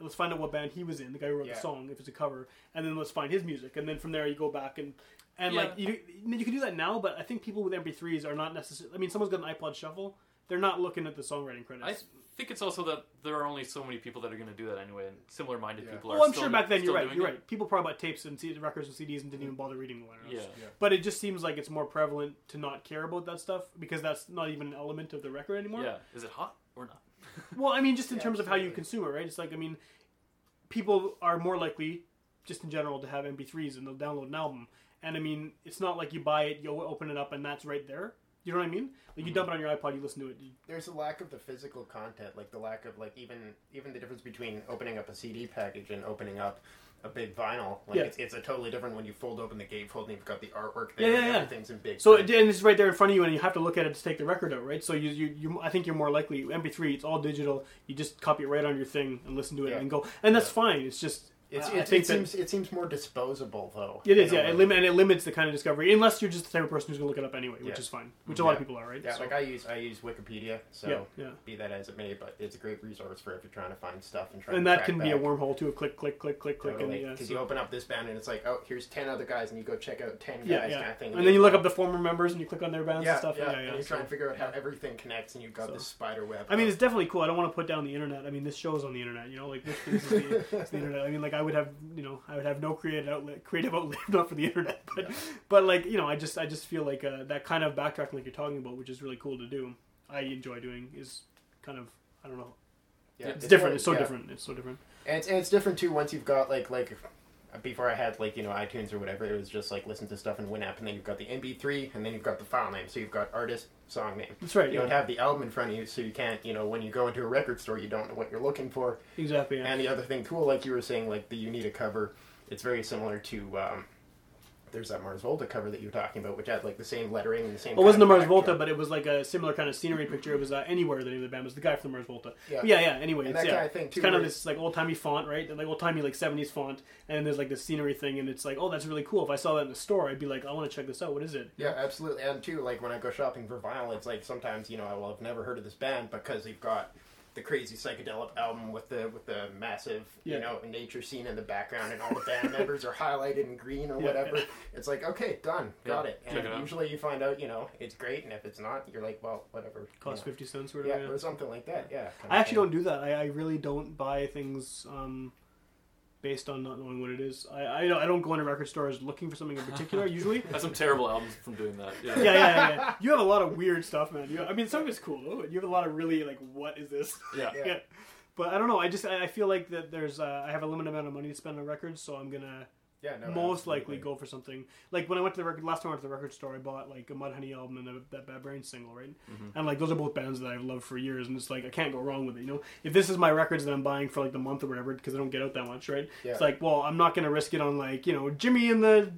Let's find out what band he was in. The guy who wrote Yeah. the song, if it's a cover, and then let's find his music, and then from there you go back and and Yeah. like you you can do that now. But I think people with MP3s are not necessarily. I mean, someone's got an iPod Shuffle. They're not looking at the songwriting credits. I think it's also that there are only so many people that are going to do that anyway, and similar-minded Yeah. people are. Well, I'm still, sure back then you're right. You're it. right. People probably bought tapes and CD records and CDs and didn't even bother reading the liner notes. Yeah. But it just seems like it's more prevalent to not care about that stuff because that's not even an element of the record anymore. Yeah. Is it hot or not? *laughs* Well, I mean, just in Yeah, terms of how you consume it, right? It's like, I mean, people are more likely, just in general, to have MP3s and they'll download an album. And I mean, it's not like you buy it, you open it up, and that's right there. You know what I mean? Like you mm-hmm. dump it on your iPod, you listen to it. You, There's a lack of the physical content, like the lack of like even even the difference between opening up a CD package and opening up a big vinyl. Like Yeah. it's, it's a totally different when you fold open the gatefold and you've got the artwork Yeah, there. yeah, and yeah. Everything's in big. So print. it, and it's right there in front of you, and you have to look at it to take the record out, right? So you, you, you I think you're more likely MP3. It's all digital. You just copy it right on your thing and listen to it Yeah. and go, and that's Yeah. fine. It's just It's, it's, it that- seems it seems more disposable though. It is, yeah. It lim- and it limits the kind of discovery, unless you're just the type of person who's going to look it up anyway, which Yeah. is fine. Which a lot of people are, right? Yeah, So- like I use I use Wikipedia, so yeah, be that as it may, but it's a great resource for if you're trying to find stuff and try And to that can be a back. wormhole too. Click, click, click, click, click, Totally. and yeah. Because so- you open up this band and it's like, oh, here's ten other guys, and you go check out ten guys, kind of thing. And then you look up the former members and you click on their bands and stuff. yeah, Yeah, and you try and figure out how everything connects, and you've got this spider web. I mean, it's definitely cool. I don't want to put down the internet. I mean, this show's on the internet. You know, like this, is the internet. I mean, like I would have, you know, I would have no creative outlet, creative outlet *laughs* not for the internet. But, but like you know, I just, I just feel like uh, that kind of backtracking, like you're talking about, which is really cool to do. I enjoy doing is kind of, I don't know, yeah, it's, different. more- It's so yeah. different. It's so different. And it's, and it's different too once you've got like like before I had like you know iTunes or whatever. It was just like listen to stuff in Winamp, and then you've got the MP3, and then you've got the file name. So you've got artist, song name. That's right. You don't have the album in front of you, so you can't, you know, when you go into a record store, you don't know what you're looking for. exactly. Yeah. And the other thing, cool, like you were saying, like the you need a cover, it's very similar to. Um, there's that Mars Volta cover that you were talking about, which had like the same lettering and the same. Well, it wasn't the Mars Volta, but it was like a similar kind of scenery picture. It was uh, anywhere the name of the band was the guy from the Mars Volta. Yeah. But yeah, yeah. Anyway, And it's, that yeah, kind of thing, it's kind of this like old timey font, right? Like old timey like seventies font, and there's like this scenery thing, and it's like, oh, that's really cool. If I saw that in the store, I'd be like, I want to check this out. What is it? Yeah, absolutely. And too, like when I go shopping for vinyl, it's like sometimes you know I will have never heard of this band because they've got the crazy psychedelic album with the with the massive Yeah. you know nature scene in the background and all the band members are highlighted in green or Yeah, whatever. yeah. It's like okay, done, got Yeah, it. And it usually you find out you know it's great, and if it's not, you're like, well, whatever. you Cost know. fifty cents or Yeah, whatever. or something like that. Yeah. kind I actually don't do that. I, I really don't buy things um, based on not knowing what it is. I I don't, I don't go into record stores looking for something in particular. Usually, *laughs* That's some terrible albums from doing that. Yeah. yeah, yeah, yeah, yeah. You have a lot of weird stuff, man. You, I mean, some of it's cool though. You have a lot of really like, what is this? Yeah. Yeah. *laughs* yeah. But I don't know. I just I I feel like that there's uh, I have a limited amount of money to spend on records, so I'm gonna Yeah, no, most absolutely. likely go for something like when I went to the record last time I went to the record store, I bought like a Mudhoney album and a, that Bad Brains single, right? Mm-hmm. And like those are both bands that I've loved for years, and it's like I can't go wrong with it. You know, if this is my records that I'm buying for like the month or whatever, because I don't get out that much, right? Yeah. It's like, well, I'm not gonna risk it on like you know Jimmy and the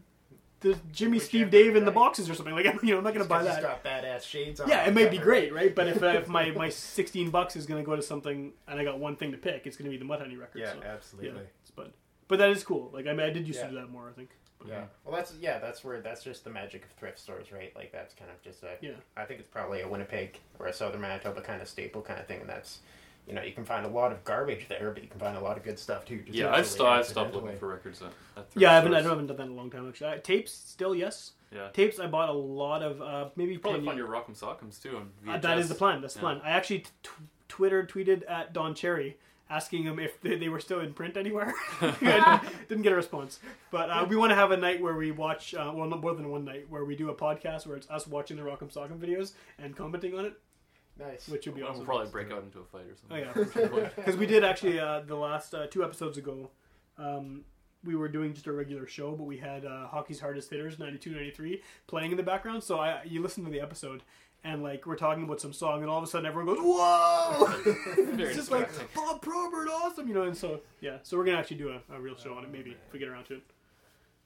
the Jimmy Whichever, Steve Dave in the boxes or something like *laughs* you know I'm not gonna buy that. got badass shades on. Yeah, it may be great, right? But if, if my, *laughs* my 16 bucks is going to go to something and I got one thing to pick, it's going to be the Mudhoney record. Yeah, so, absolutely. Yeah, it's, but but that is cool. Like I mean, I did used Yeah. to do that more. I think. Yeah. Well, that's yeah. That's where that's just the magic of thrift stores, right? Like that's kind of just a. Yeah. I think it's probably a Winnipeg or a Southern Manitoba kind of staple kind of thing, and that's. You know, you can find a lot of garbage there, but you can find a lot of good stuff too. just Yeah, I've, actually sto- I've stopped looking for records at, at thrift Yeah, I haven't. I stores. haven't done that in a long time actually. Uh, tapes still yes. Yeah. Tapes I bought a lot of. Uh, maybe You probably find years- your Rock'em Sock'ems too on Uh, that is the plan. That's the Yeah. plan. I actually t- Twitter tweeted at Don Cherry asking them if they, they were still in print anywhere. *laughs* *laughs* Didn't, didn't get a response. But uh, we want to have a night where we watch, uh, well, not more than one night, where we do a podcast where it's us watching the Rock'em Sock'em videos and commenting on it, Nice. which would be We'll probably break out into a fight or something. Oh something. yeah, *laughs* because we did actually uh, the last uh, two episodes ago. Um, we were doing just a regular show, but we had uh, Hockey's Hardest Hitters 92, 93 playing in the background. So I, you listen to the episode, and like we're talking about some song, and all of a sudden everyone goes, "Whoa!" *laughs* It's just like. Bob Probert, awesome, you know. And so yeah, so we're gonna actually do a, a real show on it, maybe if we get around to it.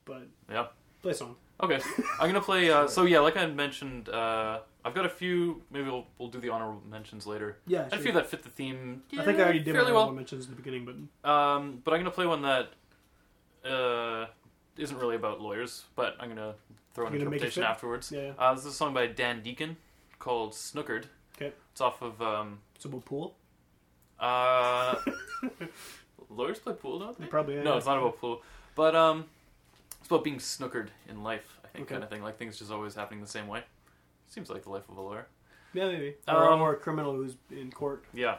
But Yeah. play a song. Okay, I'm gonna play. Uh, so yeah, like I mentioned, uh, I've got a few. Maybe we'll, we'll do the honorable mentions later. Yeah, I had a few that fit the theme. I think I already did my fairly honorable well. mentions in the beginning, but Um, but I'm gonna play one that uh, isn't really about lawyers, but I'm gonna throw an You're gonna make it interpretation afterwards. yeah, yeah. Uh, this is a song by Dan Deacon called "Snookered." Okay. It's off of um, it's about pool. uh, *laughs* lawyers play pool, don't they? Probably yeah, No, yeah. it's not about pool, but um, it's about being snookered in life. I think Okay. kind of thing, like things just always happening the same way. Seems like the life of a lawyer. Yeah, maybe. Or, Um, or a criminal who's in court. Yeah.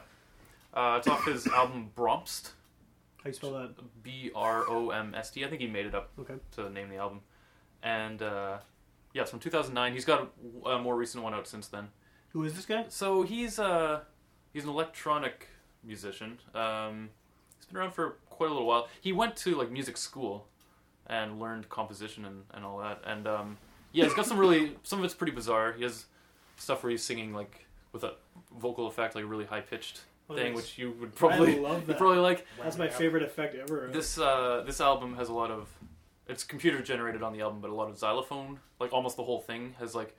Uh, it's off his album Bromst. How you spell that? B R O M S T. I think he made it up Okay. to name the album. And uh, yeah, it's from 2009. He's got a, a more recent one out since then. Who is this guy? So he's uh, he's an electronic musician. Um, he's been around for quite a little while. He went to like music school and learned composition and, and all that. And um, yeah, he's got some really *laughs* some of it's pretty bizarre. He has stuff where he's singing like with a vocal effect, like a really high pitched Oh, thing, nice. which you would probably love *laughs* you that. probably like. That's my favorite effect ever. This uh, this album has a lot of it's computer generated on the album, but a lot of xylophone. Like almost the whole thing has like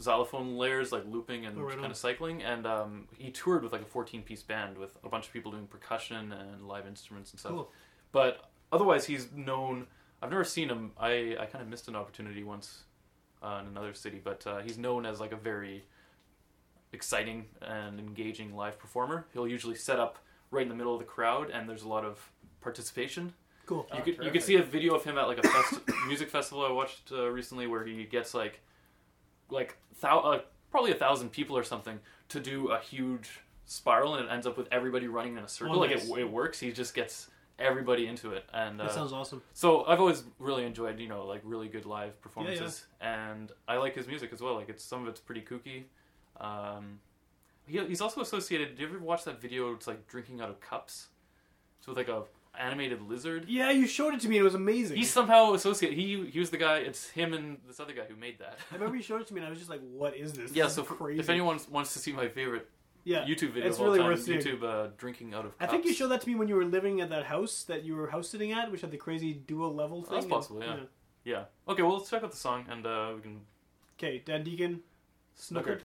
xylophone layers, like looping and Oh, right kind of cycling. And um, he toured with like a 14 piece band with a bunch of people doing percussion and live instruments and stuff. Cool. But otherwise, he's known. I've never seen him. I I kind of missed an opportunity once uh, in another city, but uh, he's known as like a very exciting and engaging live performer. He'll usually set up right in the middle of the crowd, and there's a lot of participation. Cool. Oh, You could you could see a video of him at like a fest- *coughs* music festival I watched uh, recently where he gets like like thou- uh, probably a thousand people or something to do a huge spiral and it ends up with everybody running in a circle. Oh, like nice. it, it works. He just gets everybody into it, and uh, That sounds awesome. so I've always really enjoyed you know like really good live performances, and I like his music as well. Like it's some of it's pretty kooky. Um, he, he's also associated. Do you ever watch that video? It's like drinking out of cups. It's with like a animated lizard. Yeah, you showed it to me and it was amazing. He's somehow associated. He he was the guy. It's him and this other guy who made that. I remember you showed it to me and I was just like, what is this? Yeah. This So crazy. if anyone wants to see my favorite yeah. YouTube video it's of all really time, worth seeing. YouTube uh, drinking out of. I think you showed that to me when you were living at that house that you were house sitting at, which had the crazy dual level thing. That's and- possible, yeah. Yeah. Okay. Well, let's check out the song and uh, we can. Okay, Dan Deacon, Snookered.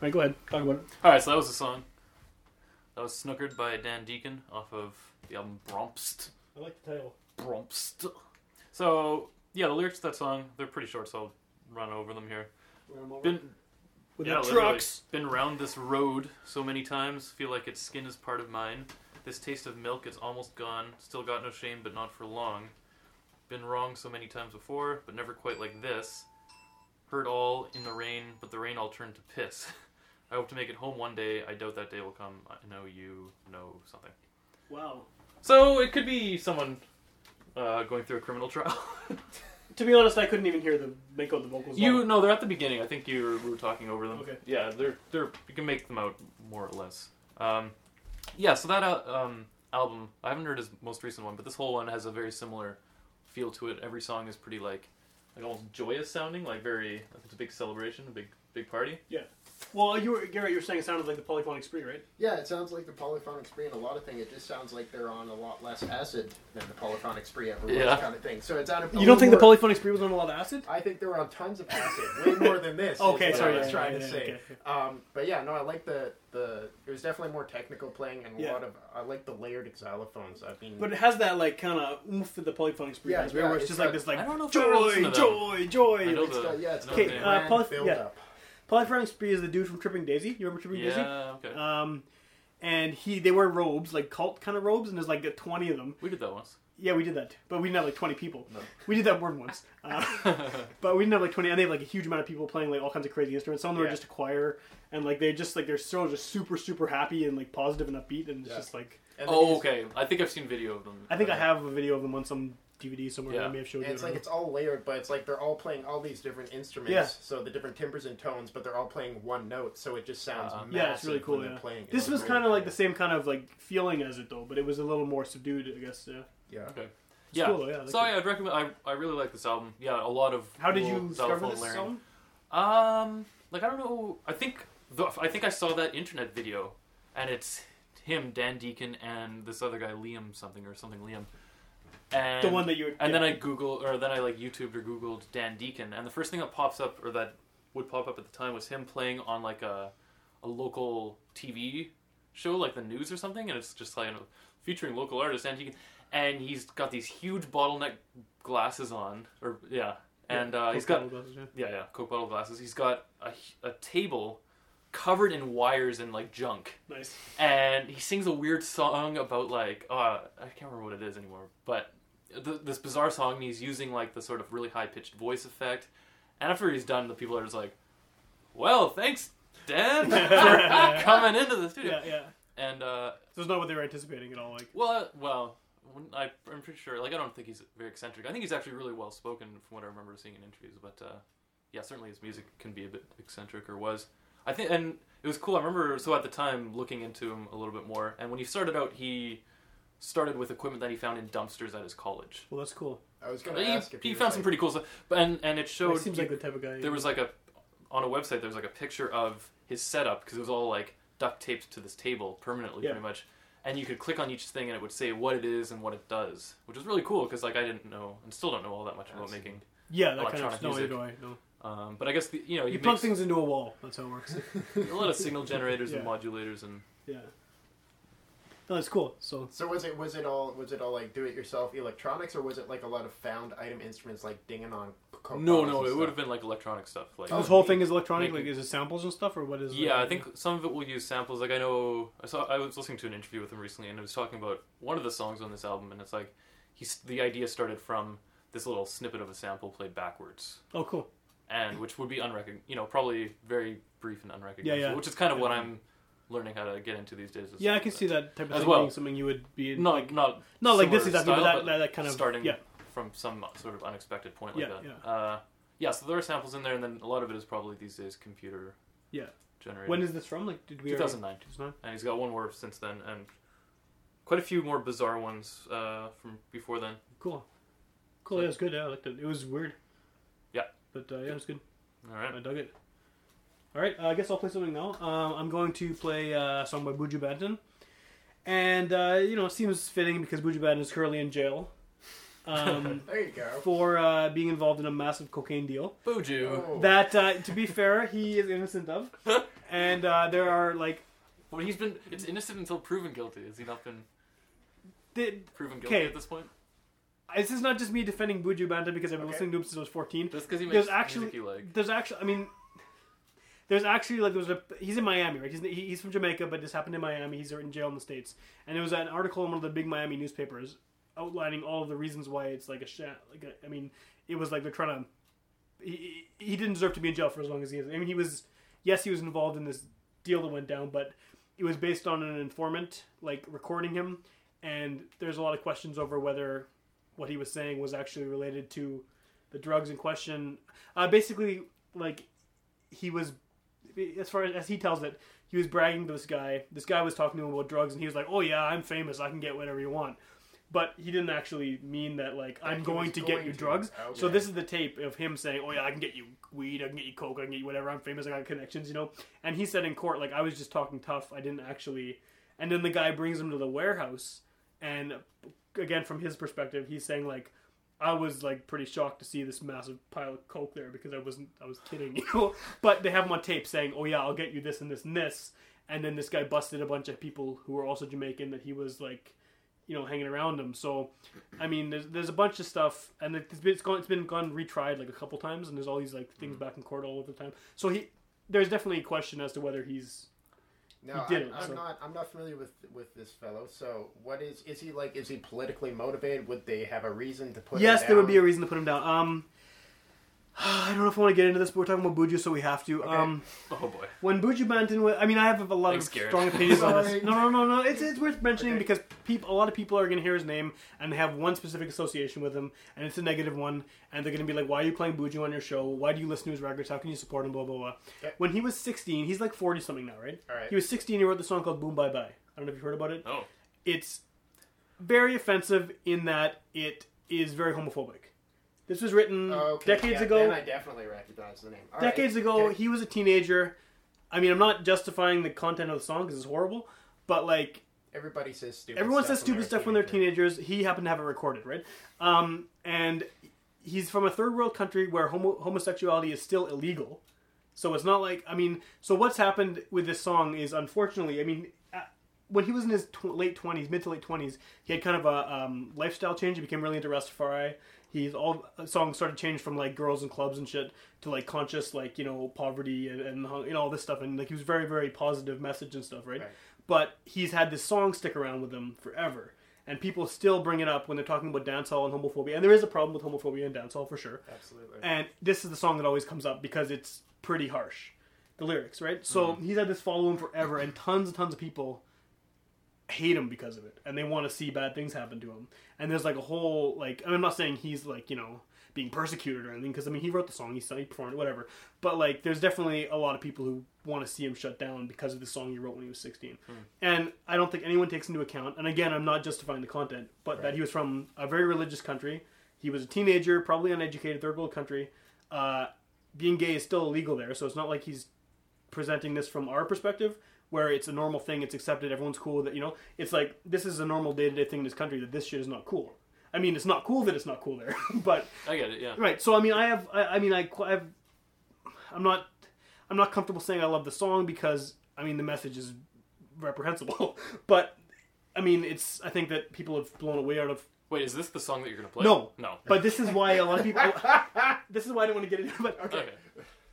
Right, go ahead. Talk about it. All right, so that was the song. That was snookered by Dan Deacon off of the album Bromst. I like the title. Bromst. So yeah, the lyrics to that song they're pretty short, so I'll run over them here. Been With yeah, the trucks. Been round this road so many times. Feel like its skin is part of mine. This taste of milk is almost gone. Still got no shame, but not for long. Been wrong so many times before, but never quite like this. Heard all in the rain, but the rain all turned to piss. *laughs* I hope to make it home one day. I doubt that day will come. I know you know something. Wow. So it could be someone uh, going through a criminal trial. *laughs* To be honest, I couldn't even hear the make out the vocals. you no, they're at the beginning. I think you were, we were talking over them. Okay. Yeah, they're they're you can make them out more or less. Um, yeah, so that uh, um, album I haven't heard his most recent one, but this whole one has a very similar feel to it. Every song is pretty like like almost joyous sounding, like very like it's a big celebration, a big big party. Well, you were Garrett. You were saying it sounded like the polyphonic spree, right? Yeah, it sounds like the polyphonic spree and a lot of things. It just sounds like they're on a lot less acid than the polyphonic spree ever was, Yeah. kind of thing. So it's out of You don't think the polyphonic spree was on a lot of acid? I think they were on tons of acid, way more than this. *laughs* is Okay, what sorry. I was yeah, trying yeah, to yeah, say. okay. Um, but yeah, no, I like the the. It was definitely more technical playing and a Yeah. lot of. I like the layered xylophones. I mean, But it has that like kind of oomph that the polyphonic spree Yeah, has, right? yeah, where it's it's just like this, like I don't know if joy, listened to them. joy, joy. I know got, yeah, it's I know got the Okay, name. uh, grand build up. Polyphonic spree is the dude from Tripping Daisy. You remember Tripping Daisy? Yeah, okay. Um, and he they wear robes like cult kind of robes, and there's like twenty of them. we did that once. Yeah, we did that, but we didn't have like twenty people. No. We did that more than once, *laughs* uh, but we didn't have like twenty. And they have like a huge amount of people playing like all kinds of crazy instruments. Some of them Yeah. are just a choir, and like they just like they're so just super super happy and like positive and upbeat, and it's Yeah. just like oh, okay. I think I've seen video of them. I think I have a video of them on some DVD somewhere. Yeah. I may have showed And you. it's like don't it's all layered, but it's like they're all playing all these different instruments. Yeah. So the different timbres and tones, but they're all playing one note, so it just sounds Uh. Yeah, it's really cool, yeah. playing. This was kind of like the same kind of like feeling as it though, but it was a little more subdued, I guess. Yeah. Yeah. Okay. It's yeah. cool, though, yeah, I like so it. yeah, I'd recommend. I, I really like this album. Yeah, a lot of. How did you discover xylophone this layering. song? Um, like I don't know. I think the, I think I saw that internet video, and it's him, Dan Deacon, and this other guy, Liam something or something, Liam. And The one that you. and yeah. then I Google or then I like YouTubed or Googled Dan Deacon, and the first thing that pops up or that would pop up at the time was him playing on like a a local TV show, like the news or something, and it's just like you know, featuring local artist Dan Deacon, and he's got these huge bottleneck glasses on, or yeah, and uh, he's got glasses, yeah. yeah, yeah, Coke bottle glasses. He's got a, a table covered in wires and like junk, Nice. and he sings a weird song about like uh, I can't remember what it is anymore, but th- this bizarre song. And he's using like the sort of really high pitched voice effect, and after he's done, the people are just like, "Well, thanks, Dan, *laughs* for coming into the studio." Yeah, yeah. And uh, So it's not what they were anticipating at all. Like, well, uh, well, I, I'm pretty sure. Like, I don't think he's very eccentric. I think he's actually really well spoken from what I remember seeing in interviews. But uh, yeah, certainly his music can be a bit eccentric, or was. I think, and it was cool. I remember so at the time looking into him a little bit more. And when he started out, he started with equipment that he found in dumpsters at his college. well, that's cool. I was gonna He, ask if he you were found some pretty cool stuff. But and and it He showed. seems he- like the type of guy. there was like a on a website. There was like a picture of his setup because it was all like duct taped to this table permanently, Yeah. pretty much. And you could click on each thing, and it would say what it is and what it does, which was really cool because like I didn't know and still don't know all that much about Absolutely. making. yeah, that kind of. electronic No, music. do I. No. Um, but I guess the, you know You you plug make things into a wall. That's how it works. *laughs* a lot of signal *laughs* generators and modulators and yeah. No, that's cool. So So was it was it all was it all like do it yourself electronics or was it like a lot of found item instruments like dinging on? Coke no, no, it stuff? would have been like electronic stuff. Like Oh, this whole thing is electronic. Making- Like, is it samples and stuff, or what is? Yeah, I think some of it will use samples. Like I know, I saw, I was listening to an interview with him recently, and he was talking about one of the songs on this album, and it's like he's the idea started from this little snippet of a sample played backwards, Oh, cool. and which would be unrecognizable, you know, probably very brief and unrecognizable, Yeah, yeah. which is kind of what I'm learning how to get into these days. Yeah, I can see that type of As thing well. being something you would be Not like, not not like this exactly, but that, that, that kind of starting Yeah, from some sort of unexpected point like Yeah, that. yeah. Uh, yeah, so there are samples in there, and then a lot of it is probably these days computer Yeah. generated. when is this from? Like, did we? 2009. 2009? and he's got one more since then, and quite a few more bizarre ones uh, from before then. Cool. Cool. Yeah, it was good. Yeah, I liked it. It was weird. Yeah. But uh, yeah, it was good. All right. I dug it. All right, uh, I guess I'll play something now. Um, I'm going to play uh, a song by Buju Banton, and uh, you know, it seems fitting because Buju Banton is currently in jail. um, *laughs* There you go. for uh, being involved in a massive cocaine deal. Buju. Oh. That, uh, to be *laughs* fair, he is innocent of. *laughs* And uh, there are like Well, he's been. It's innocent until proven guilty. Has he not been the, proven guilty Okay. at this point? this is not just me defending Buju Banton because I've been Okay. listening to him since I was 14. Just because he There's makes actually- music you like. There's actually, I mean, there's actually like there was a he's in Miami, right? He's he's from Jamaica, but this happened in Miami. He's in jail in the states, and there was an article in one of the big Miami newspapers outlining all of the reasons why it's like a shat. Like a, I mean, it was like they're trying to. He, he didn't deserve to be in jail for as long as he is. I mean, he was yes, he was involved in this deal that went down, but it was based on an informant like recording him, and there's a lot of questions over whether what he was saying was actually related to the drugs in question. Uh, basically, like he was, as far as, as he tells it, he was bragging to this guy. This guy was talking to him about drugs, and he was like, "Oh yeah, I'm famous. I can get whatever you want." But he didn't actually mean that. Like, I'm going to get you drugs. So this is the tape of him saying, "Oh yeah, I can get you weed. I can get you coke. I can get you whatever. I'm famous. I got connections." You know. And he said in court, like, "I was just talking tough. I didn't actually." And then the guy brings him to the warehouse, and again, from his perspective, he's saying like, I was like pretty shocked to see this massive pile of coke there because I wasn't I was kidding, *laughs* you know. But they have him on tape saying, "Oh yeah, I'll get you this and this and this," and then this guy busted a bunch of people who were also Jamaican that he was like, you know, hanging around him. So, I mean, there's there's a bunch of stuff, and it's been it's gone it's been gone retried like a couple times, and there's all these like things mm. back in court all the time. So he there's definitely a question as to whether he's No, He did I'm, I'm so- not. I'm not familiar with with this fellow. So, what is is he like? Is he politically motivated? Would they have a reason to put? yes, there would be a reason to put him down. Um. *sighs* I don't know if I want to get into this, but we're talking about Buju, so we have to. Okay. Um, Oh boy. when Buju Banton was, I mean, I have a lot Thanks, of Garrett. strong opinions on this. No, no, no, no. It's, it's worth mentioning Okay. because people, a lot of people are going to hear his name and they have one specific association with him, and it's a negative one, and they're going to be like, "Why are you playing Buju on your show? Why do you listen to his records? How can you support him?" Blah blah blah. Okay. When he was 16, he's like 40 something now, right? All right. He was 16. He wrote the song called "Boom Bye Bye." I don't know if you've heard about it. Oh. It's very offensive in that it is very homophobic. This was written Okay, decades yeah, ago. I definitely recognize the name. All right, decades ago okay. he was a teenager. I mean i'm not justifying the content of the song because it's horrible but like Everybody says stupid. everyone stuff says stupid when stuff when they're teenagers. He happened to have it recorded right? Um, and he's from a third world country where homo- homosexuality is still illegal. So it's not like i mean so what's happened with this song is unfortunately i mean uh, when he was in his tw- late 20s mid to late 20s he had kind of a um, lifestyle change. He became really into rastafari he's all songs started to change from like girls and clubs and shit to like conscious like you know poverty and, and you know all this stuff. And like he was very very positive message and stuff right, Right. but he's had this song stick around with him forever. And people still bring it up when they're talking about dancehall and homophobia. And there is a problem with homophobia in dancehall for sure. Absolutely. and this is the song that always comes up because it's pretty harsh the lyrics right? So mm-hmm. he's had this following forever and tons and tons of people hate him because of it and they want to see bad things happen to him. And there's like a whole like i'm not saying he's like you know being persecuted or anything because i mean he wrote the song he, sang- he performed it whatever. But like there's definitely a lot of people who want to see him shut down because of the song he wrote when he was 16 and i don't think anyone takes into account and again i'm not justifying the content but that he was from a very religious country. He was a teenager probably uneducated third world country. Uh, being gay is still illegal there so it's not like he's presenting this from our perspective where it's a normal thing it's accepted everyone's cool that you know it's like this is a normal day-to-day thing in this country that this shit is not cool i mean it's not cool that it's not cool there *laughs* but I get it. Yeah. right so i mean i have i, I mean I, I've, i'm not i'm not comfortable saying i love the song because i mean the message is reprehensible *laughs* but i mean it's i think that people have blown away out of Wait, is this the song that you're gonna play? No. No. but this is why a lot of people *laughs* this is why i don't want to get into it but Okay.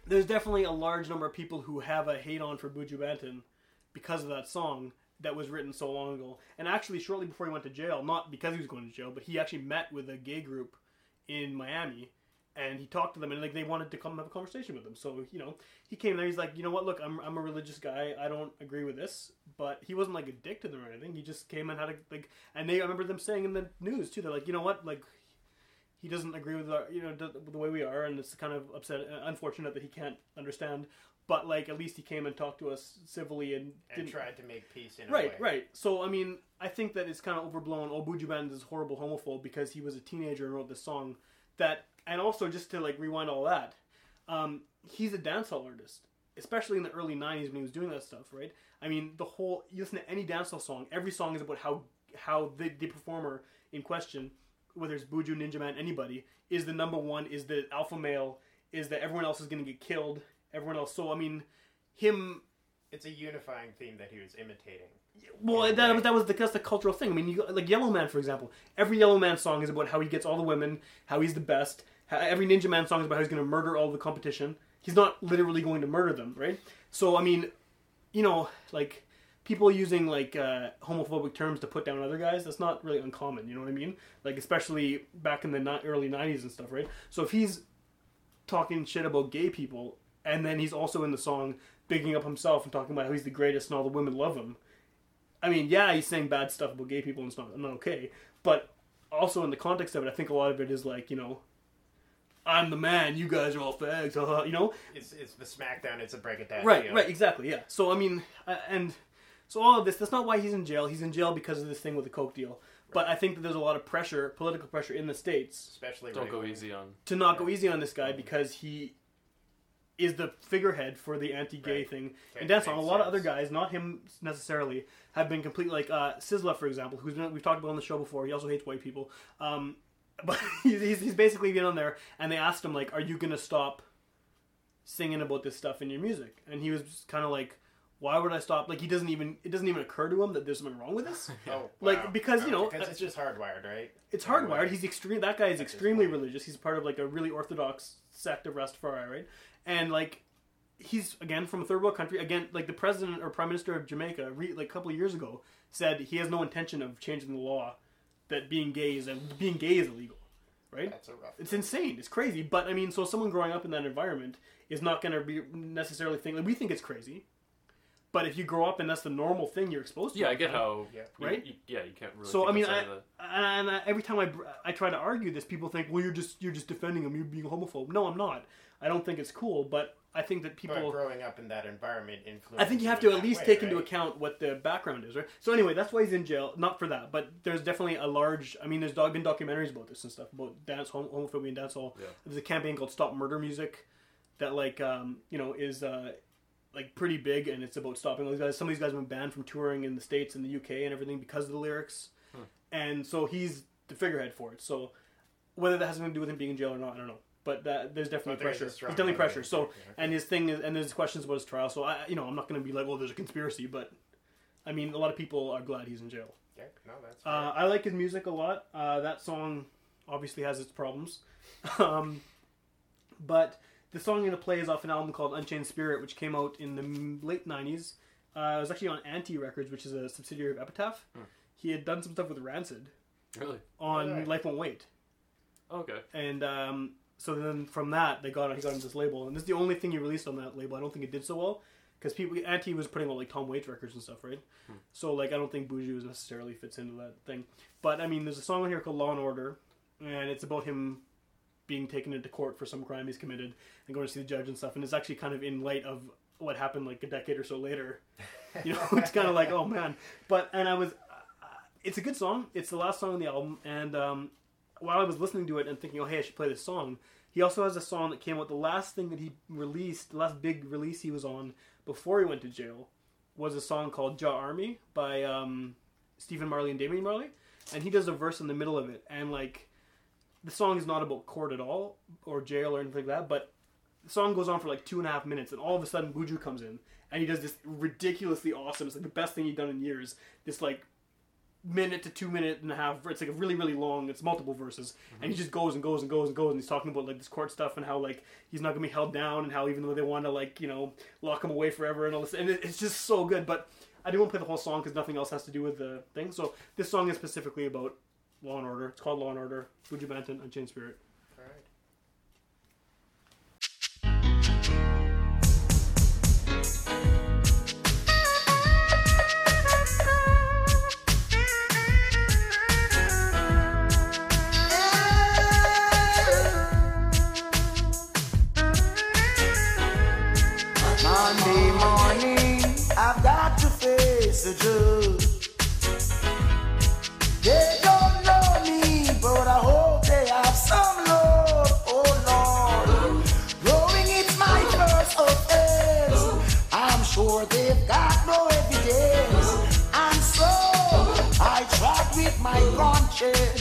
there's definitely a large number of people who have a hate on for Buju Banton because of that song that was written so long ago. And actually, shortly before he went to jail, not because he was going to jail, but he actually met with a gay group in Miami, and he talked to them, and like they wanted to come have a conversation with him. So you know, he came there. He's like, you know what? Look, I'm I'm a religious guy. I don't agree with this, but he wasn't like a dick to them or anything. He just came and had a like, and they I remember them saying in the news too. They're like, you know what? Like he doesn't agree with our, you know the, way we are, and it's kind of upset, unfortunate that he can't understand. But like, at least he came and talked to us civilly and, and tried to make peace in a Right, way. right. So I mean, I think that it's kind of overblown. Oh, Buju Banton is a horrible homophobe because he was a teenager and wrote this song. That and also just to like rewind all that, um, he's a dancehall artist, especially in the early '90s when he was doing that stuff. Right. I mean, the whole you listen to any dancehall song, every song is about how how the, the performer in question whether it's Buju, Ninja Man, anybody, is the number one, is the alpha male, is that everyone else is going to get killed, everyone else. So I mean, him. It's a unifying theme that he was imitating. Well, that was that was the that's the cultural thing. I mean, you, like Yellow Man, for example. Every Yellow Man song is about how he gets all the women, how he's the best. How, every Ninja Man song is about how he's going to murder all the competition. He's not literally going to murder them, right? So I mean, you know, like people using like uh, homophobic terms to put down other guys. That's not really uncommon. You know what I mean? Like especially back in the ni- early '90s and stuff, right? So if he's talking shit about gay people, and then he's also in the song bigging up himself and talking about how he's the greatest and all the women love him. I mean, yeah, he's saying bad stuff about gay people and it's not, not okay. But also in the context of it, I think a lot of it is like, you know, I'm the man, you guys are all fags, haha, you know? It's, it's the SmackDown. It's a break it down. Right, feel. right, exactly, yeah. So, I mean, uh, and so all of this, that's not why he's in jail. He's in jail because of this thing with the Coke deal. But I think that there's a lot of pressure, political pressure in the States Especially Don't go right- easy on. to not go easy on this guy because he is the figurehead for the anti-gay Right. thing Okay, and dancehall. A makes lot of other guys, not him necessarily, have been complete like uh, Sizzla, for example, who's been we've talked about on the show before. He also hates white people, um, *laughs* but *laughs* he's, he's he's basically been on there, and they asked him like, "Are you gonna stop singing about this stuff in your music?" And he was kind of like. Why would I stop? Like he doesn't even it doesn't even occur to him that there's something wrong with this. *laughs* Oh, Like, wow. because, you know, because it's just hardwired, right? It's hardwired. He's extreme. That guy is At extremely religious. He's part of like a really orthodox sect of Rastafari, right? And like, he's again from a third world country. Again, like the president or prime minister of Jamaica, re- like a couple of years ago, said he has no intention of changing the law that being gay is a being gay is illegal, right? That's a rough. It's insane. It's crazy. But I mean, so someone growing up in that environment is not going to be necessarily think like we think it's crazy. But if you grow up and that's the normal thing you're exposed to, Yeah, I get time- how. Yeah. you- Right? you- yeah, you can't really. so I mean, outside I, of and I, every time I, I try to argue this, people think, well, you're just you're just defending him. You're being homophobe. No, I'm not. I don't think it's cool, but I think that But people. growing up in that environment influences. I think you have to at least way, take into account what the background is, right? So anyway, that's why he's in jail. Not for that, but there's definitely a large. I mean, there's dog- been documentaries about this and stuff about dance hom- homophobia and dancehall. Yeah. There's a campaign called Stop Murder Music that like um, you know is uh, like pretty big, and it's about stopping all these guys. Some of these guys have been banned from touring in the states and the UK and everything because of the lyrics, and so he's the figurehead for it. So whether that has anything to do with him being in jail or not, I don't know. But that, there's definitely there's pressure. There's definitely pressure. So yeah. and his thing is, and there's questions about his trial. So I, you know, I'm not going to be like, well, there's a conspiracy, but I mean, a lot of people are glad he's in jail. Yeah, no, that's. Uh, I like his music a lot. Uh, that song obviously has its problems, *laughs* um, but the song I'm going to play is off an album called Unchained Spirit, which came out in the late '90s. Uh, it was actually on Anti Records, which is a subsidiary of Epitaph. He had done some stuff with Rancid Really? on Alright. Life Won't Wait. Okay. And um, so then from that, they got he got into this label, and this is the only thing he released on that label. I don't think it did so well because people Anti was putting out like Tom Waits records and stuff, right? So like I don't think Buju necessarily fits into that thing. But I mean, there's a song on here called Law and Order, and it's about him being taken into court for some crime he's committed and going to see the judge and stuff. And it's actually kind of in light of what happened like a decade or so later. You know, it's kind of like oh man. But and I was, uh, it's a good song. It's the last song on the album, and um, while I was listening to it and thinking, oh hey, I should play this song. He also has a song that came out. The last thing that he released, the last big release he was on before he went to jail, was a song called "Jah Army" by um, Stephen Marley and Damian Marley, and he does a verse in the middle of it, and like the song is not about court at all or jail or anything like that, but the song goes on for like two and a half minutes, and all of a sudden Buju comes in and he does this ridiculously awesome. It's like the best thing he's done in years. This like minute to two minute and a half. It's like a really really long. It's multiple verses, and he mhm. just goes and goes and goes and goes, and he's talking about like this court stuff and how like he's not gonna be held down, and how even though they want to like you know lock him away forever and all this, and it, it's just so good. But I didn't want to play the whole song because nothing else has to do with the thing. So this song is specifically about Law and Order. It's called Law and Order. Buju Banton, Unchained Spirit. Alright. Monday morning, I've got to face a judge. Evidence,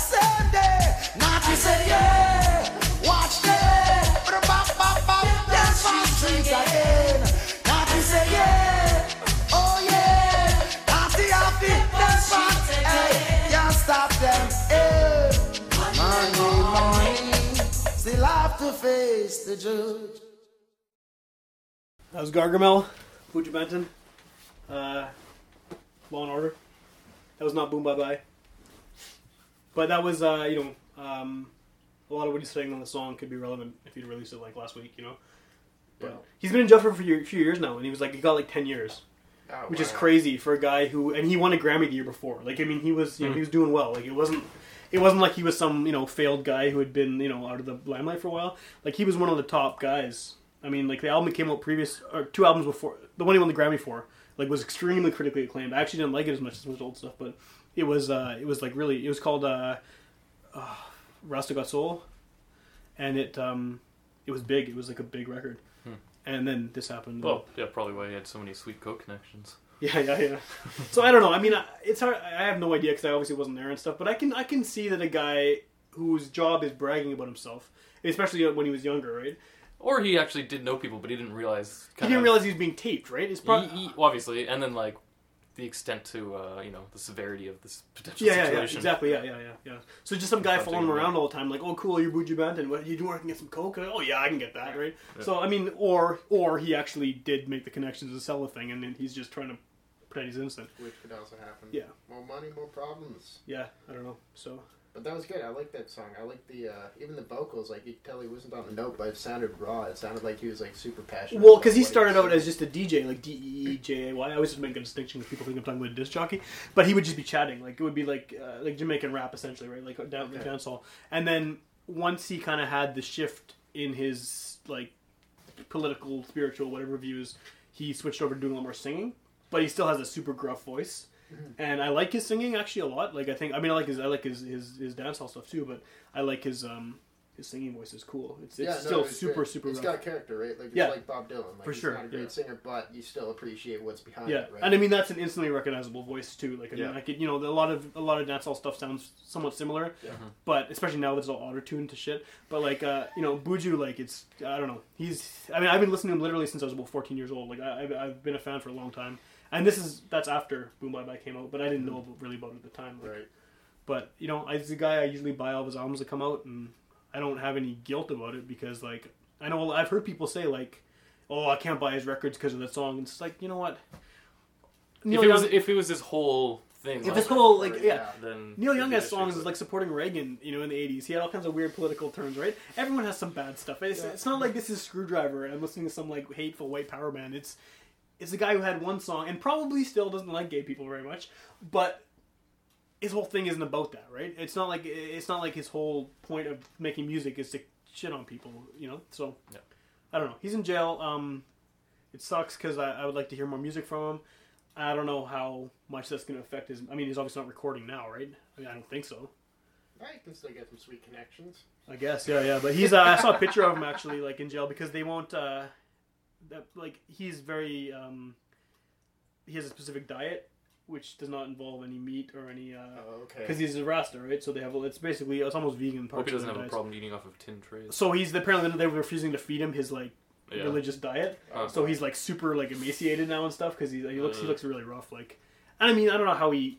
That. Was Gargamel, Buju Banton, uh, Law and Order. That was not Boom Bye Bye. But that was, uh, you know, um, a lot of what he's saying on the song could be relevant if he'd released it like last week, you know. But Yeah. he's been in jail for a few, few years now, and he was like, he got like ten years, Oh, which is crazy for a guy who, and he won a Grammy the year before. Like, I mean, he was, you know, he was doing well. Like, it wasn't, it wasn't like he was some, you know, failed guy who had been, you know, out of the limelight for a while. Like, he was one of the top guys. I mean, like the album that came out previous, or two albums before, the one he won the Grammy for, like was extremely critically acclaimed. I actually didn't like it as much as most old stuff, but it was, uh, it was like really, it was called uh, uh, Rasta Got Soul, and it, um, it was big. It was like a big record. And then this happened. Well, yeah, probably why he had so many sweet coke connections. *laughs* Yeah, yeah, yeah. So I don't know. I mean, I- it's hard. I have no idea because I obviously wasn't there and stuff. But I can I can see that a guy whose job is bragging about himself, especially when he was younger, right? Or he actually did know people, but he didn't realize. He didn't of- realize he was being taped, right? It's probably obviously, and then like the extent to uh, you know the severity of this potential yeah, yeah, yeah, exactly, yeah, yeah, yeah, yeah. So just some guy Confronting following him him, around all the time, like, oh, cool, you're Buju Banton. What you doing? I can get some coke. Oh, yeah, I can get that, right? So I mean, or or he actually did make the connections to sell the thing, and then he's just trying to pretend he's innocent. Which could also happen. Yeah. More money, more problems. Yeah, I don't know. So But that was good. I like that song. I like the uh, even the vocals. Like you could tell he wasn't on the note, but it sounded raw. It sounded like he was like super passionate. Well, because he started out as just a DJ, like D E E J A Y. I always just make a distinction because people think I'm talking about a disc jockey, but he would just be chatting. Like it would be like uh, like Jamaican rap essentially, right? Like down Okay. dance hall. And then once he kind of had the shift in his like political, spiritual, whatever views, he switched over to doing a lot more singing. But he still has a super gruff voice. And I like his singing actually a lot. Like I think, I mean, I like his, I like his his, his dance hall stuff too. But I like his um his singing voice is cool. It's it's Yeah, no, still it's super great. super. It's rough. got character, right? Like it's Yeah. like Bob Dylan. Like For he's sure, not a great yeah. singer, but you still appreciate what's behind Yeah, it, right? and I mean that's an instantly recognizable voice too. Like I mean, Yeah. I could, you know, a lot of a lot of dancehall stuff sounds somewhat similar, Yeah. but especially now that it's all auto tuned to shit. But like, uh, you know, Buju, like it's I don't know. He's I mean I've been listening to him literally since I was about fourteen years old. Like I, I've, I've been a fan for a long time, and this is that's after Boom Bye Bye came out, but I didn't know about, really about it at the time. Like, right. But you know, as a guy, I usually buy all of his albums that come out, and I don't have any guilt about it because like I know I've heard people say like, "Oh, I can't buy his records because of that song." And it's like you know what. If Neil it was Young- if it was his whole thing. If like this whole like yeah, then Neil Young has songs like supporting Reagan, you know, in the '80s. He had all kinds of weird political turns, right? Everyone has some bad stuff. It's, Yeah. it's not like this is Skrewdriver and I'm listening to some like hateful white power band. It's it's a guy who had one song and probably still doesn't like gay people very much, but his whole thing isn't about that, right? It's not like it's not like his whole point of making music is to shit on people, you know. So Yeah. I don't know. He's in jail. Um, it sucks because I, I would like to hear more music from him. I don't know how much that's going to affect his. I mean, he's obviously not recording now, right? I mean, I don't think so. I can still get some sweet connections. I guess, yeah, yeah. But he's. Uh, I saw a picture of him actually, like in jail, because they won't. Uh, that like he's very. Um, he has a specific diet, which does not involve any meat or any. Oh, okay. Because he's a Rasta, right? So they have. It's basically it's almost vegan. Hope he doesn't have their a problem eating off of tin trays. So he's apparently they were refusing to feed him his like Yeah. religious diet. Oh. So he's like super like emaciated now and stuff because he he looks he Uh. looks really rough. Like, and I mean I don't know how he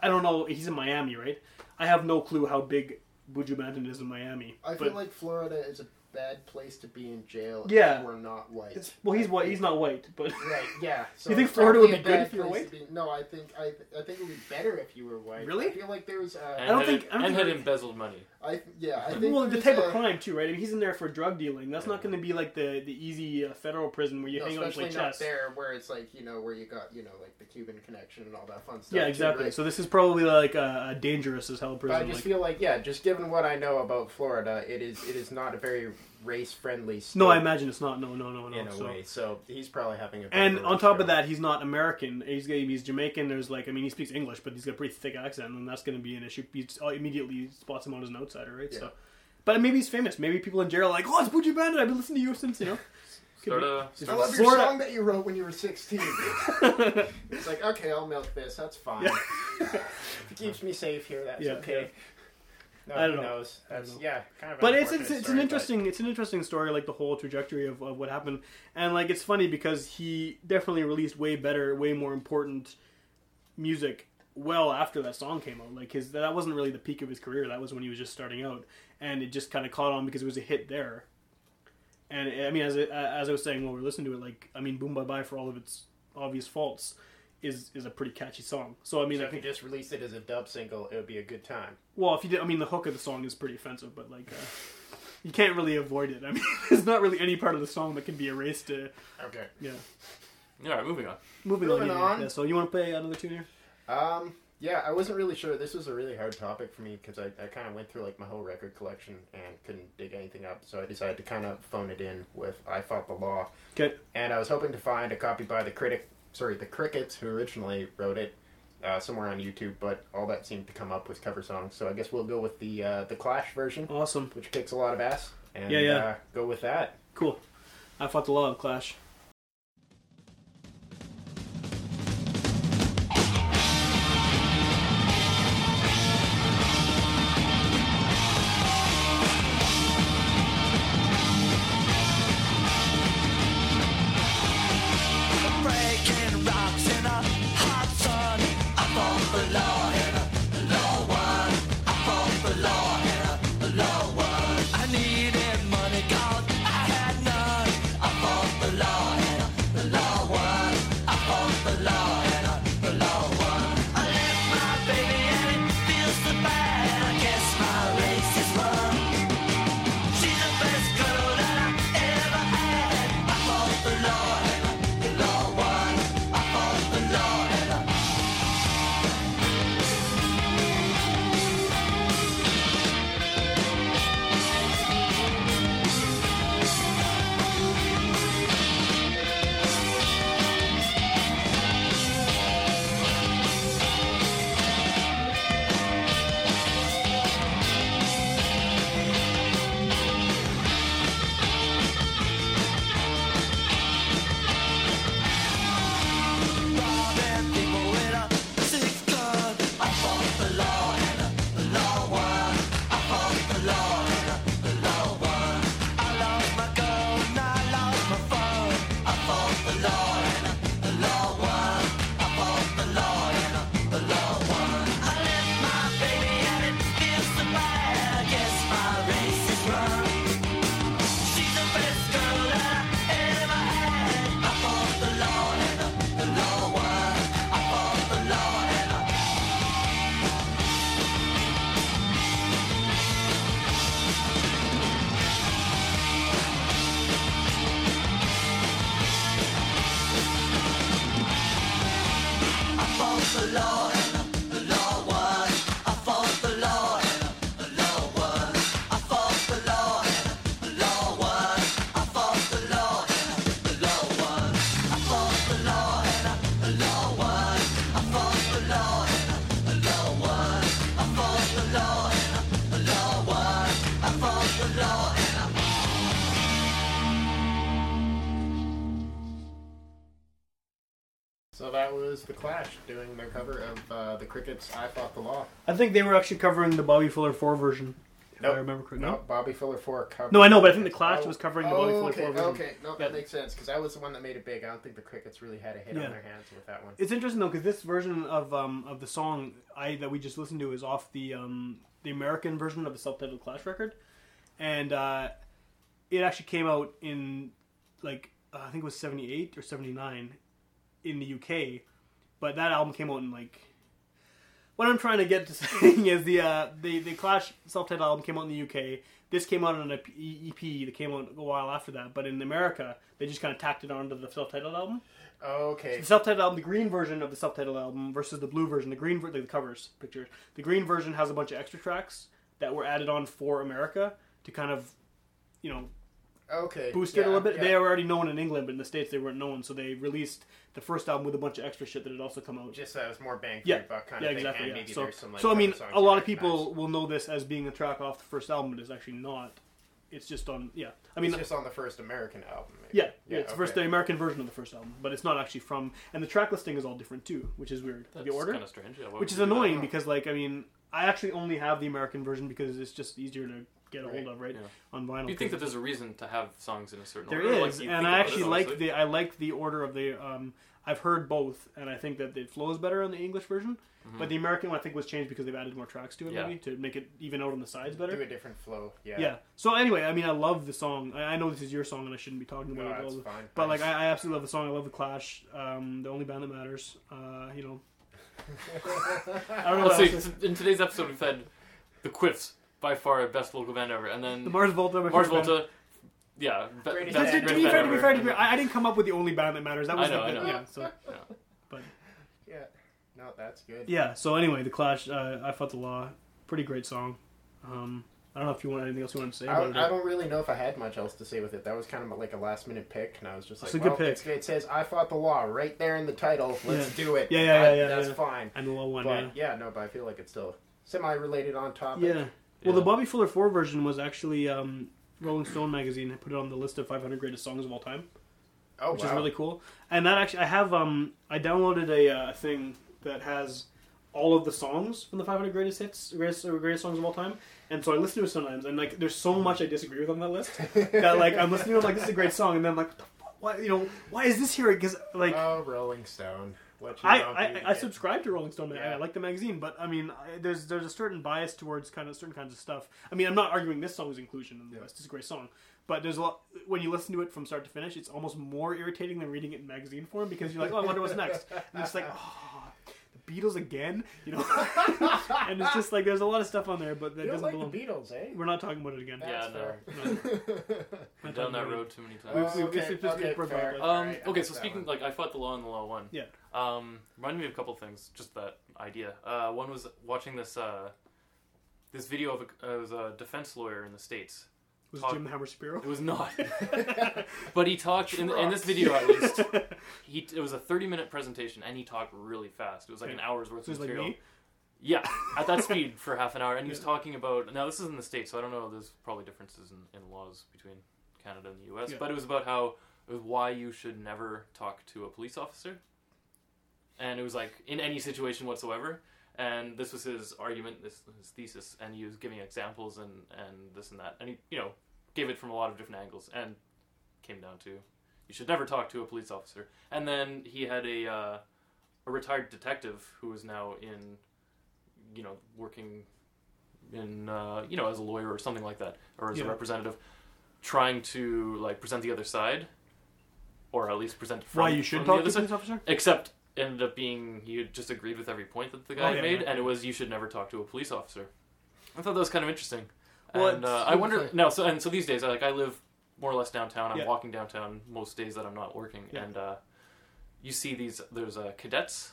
I don't know he's in Miami right. I have no clue how big Buju Banton is in Miami. I but feel like Florida is a bad place to be in jail. Yeah. if we're not white. it's, well he's white he's not white but *laughs* Right. Yeah. *laughs* So You think Florida would be good if you were white? be- No, I think I, I think it would be better if you were white. Really? I feel like there's. Uh, And don't had, think- I don't and think- had embezzled money. I yeah. I think well the type a- of crime too right. I mean he's in there for drug dealing. That's not going to be like the the easy uh, federal prison where you No, hang out and play especially not chess. there where it's like you know where you got you know like the Cuban connection and all that fun stuff. Yeah, too, exactly. right? So this is probably like a, a dangerous as hell But prison. I just like- feel like yeah, just given what I know about Florida, it is it is not a very race friendly. state no, I imagine it's not. No, no, no, no. in a so. way. So he's probably having a. And on top of that, he's not American. He's he's Jamaican. There's like, I mean, he speaks English, but he's got a pretty thick accent, and that's going to be an issue. He uh, immediately spots him out as an outsider, right? So, but maybe he's famous. Maybe people in jail are like, "Oh, it's Buju Banton. I've been listening to you since you know." Could Start be. a, I start love your Florida- song that you wrote when you were 16. *laughs* it's like, okay, I'll milk this. That's fine. Yeah. it keeps me safe here, that's Yeah, okay. No, I don't know. knows? I don't know. yeah, kind of. But it's it's, it's story, an but- interesting it's an interesting story, like the whole trajectory of, of what happened, and like it's funny because he definitely released way better, way more important music well after that song came out. Like his that wasn't really the peak of his career. That was when he was just starting out, and it just kind of caught on because it was a hit there. And I mean, as it, as I was saying while we were listening to it, like I mean, "Boom Bye Bye" for all of its obvious faults is is a pretty catchy song. So I mean, So I if you just released it as a dub single, it would be a good time. well, if you did, I mean, the hook of the song is pretty offensive, but like, uh, you can't really avoid it. I mean, *laughs* there's not really any part of the song that can be erased. To, Okay. yeah. All right, moving on. Moving, Moving on. on. Yeah, so you want to play another tune here? Um. Yeah, I wasn't really sure. This was a really hard topic for me because I, I kind of went through like my whole record collection and couldn't dig anything up. So I decided to kind of phone it in with "I Fought the Law." Okay. and I was hoping to find a copy by the critic, sorry, the Crickets who originally wrote it, uh, somewhere on YouTube. But all that seemed to come up was cover songs, so I guess we'll go with the uh, the Clash version, Awesome. which kicks a lot of ass, and Yeah, yeah. Uh, go with that. Cool. I fought the law of Clash. Doing their cover of uh, the Crickets' "I Fought the Law." I think they were actually covering the Bobby Fuller four version. If Nope. I remember correctly. No, No. Bobby Fuller four cover. No, I know, but I think the Clash Oh, was covering the oh, Bobby Fuller okay, four version. Okay, no, that Yeah. makes sense because I was the one that made it big. I don't think the Crickets really had a hit Yeah. on their hands with that one. It's interesting though because this version of um, of the song I that we just listened to is off the um, the American version of the self-titled Clash record, and uh, it actually came out in like uh, I think it was seventy eight or seventy nine in the UK, but that album came out in like. What I'm trying to get to *laughs* saying is the uh, the the Clash self-titled album came out in the UK. This came out on an EP that came out a while after that, but in America they just kind of tacked it onto the self-titled album. Okay, The self-titled album, the green version of the self-titled album versus the blue version. The green, ver- like the covers, pictures. The green version has a bunch of extra tracks that were added on for America to kind of, you know, okay, Boosted yeah, a little bit. yeah. They were already known in England, but in the states they weren't known. So they released the first album with a bunch of extra shit that had also come out. just uh, was more bang for Yeah, your buck kind yeah, of thing. exactly. and Yeah. maybe So, there's some, like, so I mean, songs a you lot of people will know this as being a track off the first album, but it's actually not. It's just on. Yeah, I mean, it's just on the first American album. Maybe. yeah, yeah, it's the first the American version of the first album, but it's not actually from. And the track listing is all different too, which is weird. That's the order. kind of strange. Yeah, which is you that? annoying because like I mean I actually only have the American version because it's just easier to get a Right. hold of right Yeah. on vinyl. You think that there's a reason to have songs in a certain there order? like and I actually like the I like the order of the. Um, I've heard both, and I think that it flows better on the English version. But the American one I think was changed because they've added more tracks to it, Mm-hmm. Yeah. maybe to make it even out on the sides better. Do a different flow. Yeah. Yeah. So anyway, I mean, I love the song. I, I know this is your song, and I shouldn't be talking No, about it. that's all, fine. But like, I, I absolutely love the song. I love the Clash. Um, the only band that matters. Uh, you know. *laughs* I don't know. Let's What see. In today's episode, we've had the Quiffs, by far our best local band ever, and then the Mars Volta. I'm Mars huge fan. Volta. Yeah, be- best To, to be fair, to be fair, to be fair, I, I didn't come up with the only band that matters. That was I know, like I the- know. yeah. So Yeah. No, that's good. yeah. So anyway, the Clash. Uh, I fought the law. Pretty great song. Um, I don't know if you want anything else you want to say I, about I it. don't really know if I had much else to say with it. That was kind of like a last minute pick, and I was just like, It's a good well, pick. it's- it says "I fought the law" right there in the title. Let's Yeah. do it. Yeah, yeah, I- yeah, yeah, That's yeah. fine. And the low one. But yeah. yeah, no, but I feel like it's still semi-related on topic. Yeah. Well, the Bobby Fuller 4 version was actually um, Rolling Stone magazine had put it on the list of 500 greatest songs of all time, Oh which wow. is really cool. And that actually, I have um, I downloaded a uh, thing that has all of the songs from the 500 greatest hits, greatest, greatest songs of all time. And so I listen to it sometimes, and like, there's so much I disagree with on that list *laughs* that like I'm listening to it like this is a great song, and then I'm like, what the fuck? why you know why is this here? Because like. Oh, Rolling Stone. What you I, don't I, do, I subscribe to Rolling Stone. mag- I Yeah. like the magazine, but I mean, I, there's there's a certain bias towards kind of certain kinds of stuff. I mean, I'm not arguing this song's inclusion in the list. It's a great song, but there's a lot when you listen to it from start to finish. It's almost more irritating than reading it in magazine form because you're like, oh, I wonder what's next, *laughs* and it's like, oh, the Beatles again, you know. *laughs* and it's just like there's a lot of stuff on there, but that You don't doesn't like belong. the Beatles, eh? We're not talking about it again. Yeah, That's no. fair. *laughs* Not Down that road too many times. We've- okay, we've- we've- okay, fair. Um, Alright, okay, so speaking like I fought the law and the law won. Yeah. Um, reminded me of a couple things. Just that idea. Uh, one was watching this uh, this video of a, uh, it was a defense lawyer in the states. Was Talk- Jim Hammer Shapiro? It was not, *laughs* *laughs* but he talked in, in this video at least. *laughs* He it was a thirty minute presentation and he talked really fast. It was like an hour's worth So of like material. me. Yeah, at that speed for half an hour, and he was talking about. Now this is in the states, so I don't know. There's probably differences in, in laws between Canada and the U.S. Yeah. But it was about how it was why you should never talk to a police officer, and it was like in any situation whatsoever. And this was his argument, this his thesis, and he was giving examples and and this and that, and he you know gave it from a lot of different angles, and came down to you should never talk to a police officer. And then he had a uh, a retired detective who is now in you know working in uh, you know as a lawyer or something like that or as a representative trying to like present the other side or at least present from, Why you should talk the to a police officer? except ended up being he just agreed with every point that the guy Oh, yeah, made yeah. and it was you should never talk to a police officer i thought that was kind of interesting Well, and uh, i wonder no so and so these days I, like i live more or less downtown i'm Yeah. walking downtown most days that i'm not working Yeah. and uh, you see these there's uh, cadets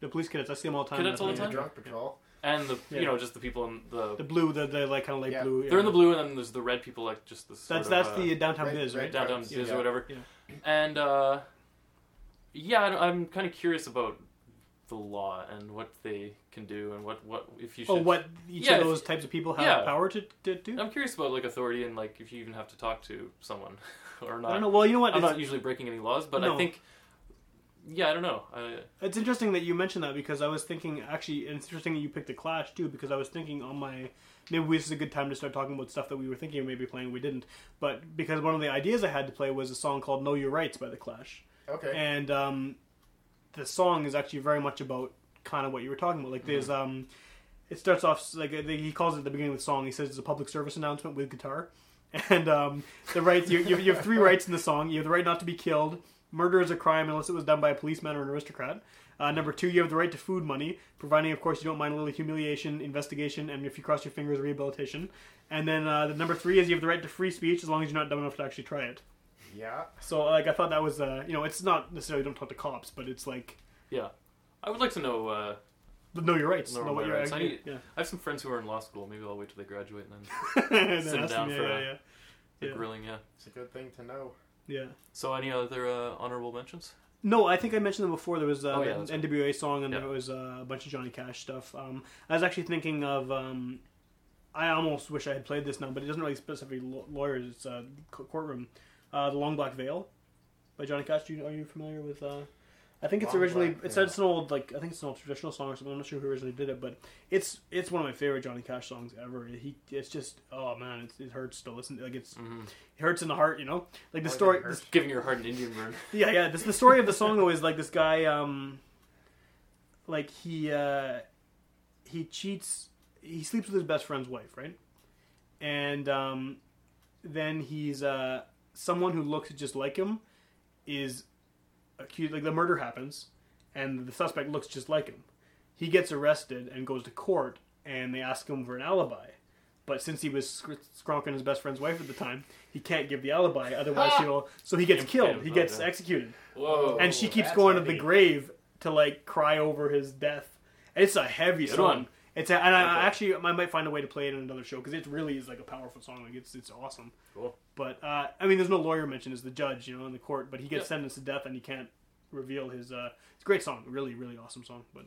The police cadets, I see them all the time. Cadets all the time? Drunk patrol. and the Yeah. you know just the people in the The blue, the, the like kind of light Yeah. blue. they're in the blue and then there's the red people like just the sort That's of, that's uh, the downtown Red- biz, right? downtown Cards, biz yeah. or whatever Yeah. and uh, yeah I- i'm kind of curious about the law and what they can do and what what if you oh, should Oh, what each Yeah, of if- those types of people have yeah. power to, to do? i'm curious about like authority and like if you even have to talk to someone *laughs* or not I don't know. Well, you know what? i'm It's- not usually breaking any laws but No. i think yeah, I don't know. I, It's interesting that you mentioned that because I was thinking actually, it's interesting that you picked the Clash too because I was thinking on my maybe this is a good time to start talking about stuff that we were thinking of maybe playing we didn't, but because one of the ideas I had to play was a song called "Know Your Rights" by the Clash, Okay. and um, the song is actually very much about kind of what you were talking about. Like there's um, it starts off like he calls it at the beginning of the song. He says it's a public service announcement with guitar, *laughs* and um, the rights you, you, you have three rights in the song. You have the right not to be killed. Murder is a crime unless it was done by a policeman or an aristocrat. Uh, number two, you have the right to food money, providing, of course, you don't mind a little humiliation, investigation, and if you cross your fingers, rehabilitation. And then uh, the number three is you have the right to free speech as long as you're not dumb enough to actually try it. Yeah. So, like, I thought that was, uh, you know, it's not necessarily don't talk to cops, but it's like yeah, I would like to know. Uh, know your rights, Know know, what my you're rights. I need- yeah. I have some friends who are in law school. Maybe I'll wait till they graduate and then And *laughs* then Sit ask down them, for yeah, a- yeah, the Yeah. grilling. Yeah. It's a good thing to know. yeah. So, any other uh, honorable mentions? No, I think I mentioned them before. There was uh, Oh, yeah, the that's right. NWA song, and Yeah. there was uh, a bunch of Johnny Cash stuff. Um, I was actually thinking of. Um, I almost wish I had played this now, but it doesn't really specifically law- lawyers. It's uh, co- courtroom. Uh, the Long Black Veil by Johnny Cash. Do you, are you familiar with? Uh, I think it's Long originally Black it's Veil. it's an old like I think it's an old traditional song or something. I'm not sure who originally did it, but it's it's one of my favorite Johnny Cash songs ever. He it's just oh man, it's, it hurts to listen. Like it's Mhm. it hurts in the heart, you know. Like the More story. hurts. Giving your heart an Indian burn. *laughs* Yeah, yeah. This the story of the song though is like this guy, um, like he uh, he cheats. He sleeps with his best friend's wife, right? And um, then he's uh, someone who looks just like him is accused. Like the murder happens, and the suspect looks just like him. He gets arrested and goes to court, and they ask him for an alibi. But since he was sc- skronking his best friend's wife at the time, he can't give the alibi. *laughs* Otherwise, he'll so he gets killed. He gets Okay. executed Whoa. and she keeps that's going to heavy. the grave to like cry over his death. It's a heavy Good song. one. It's a, and I, I actually I might find a way to play it in another show because it really is like a powerful song. Like it's it's awesome. Cool. But uh, I mean, there's no lawyer mentioned as the judge, you know, in the court. But he gets Yeah. sentenced to death and he can't reveal his. Uh, it's a great song, really really awesome song. But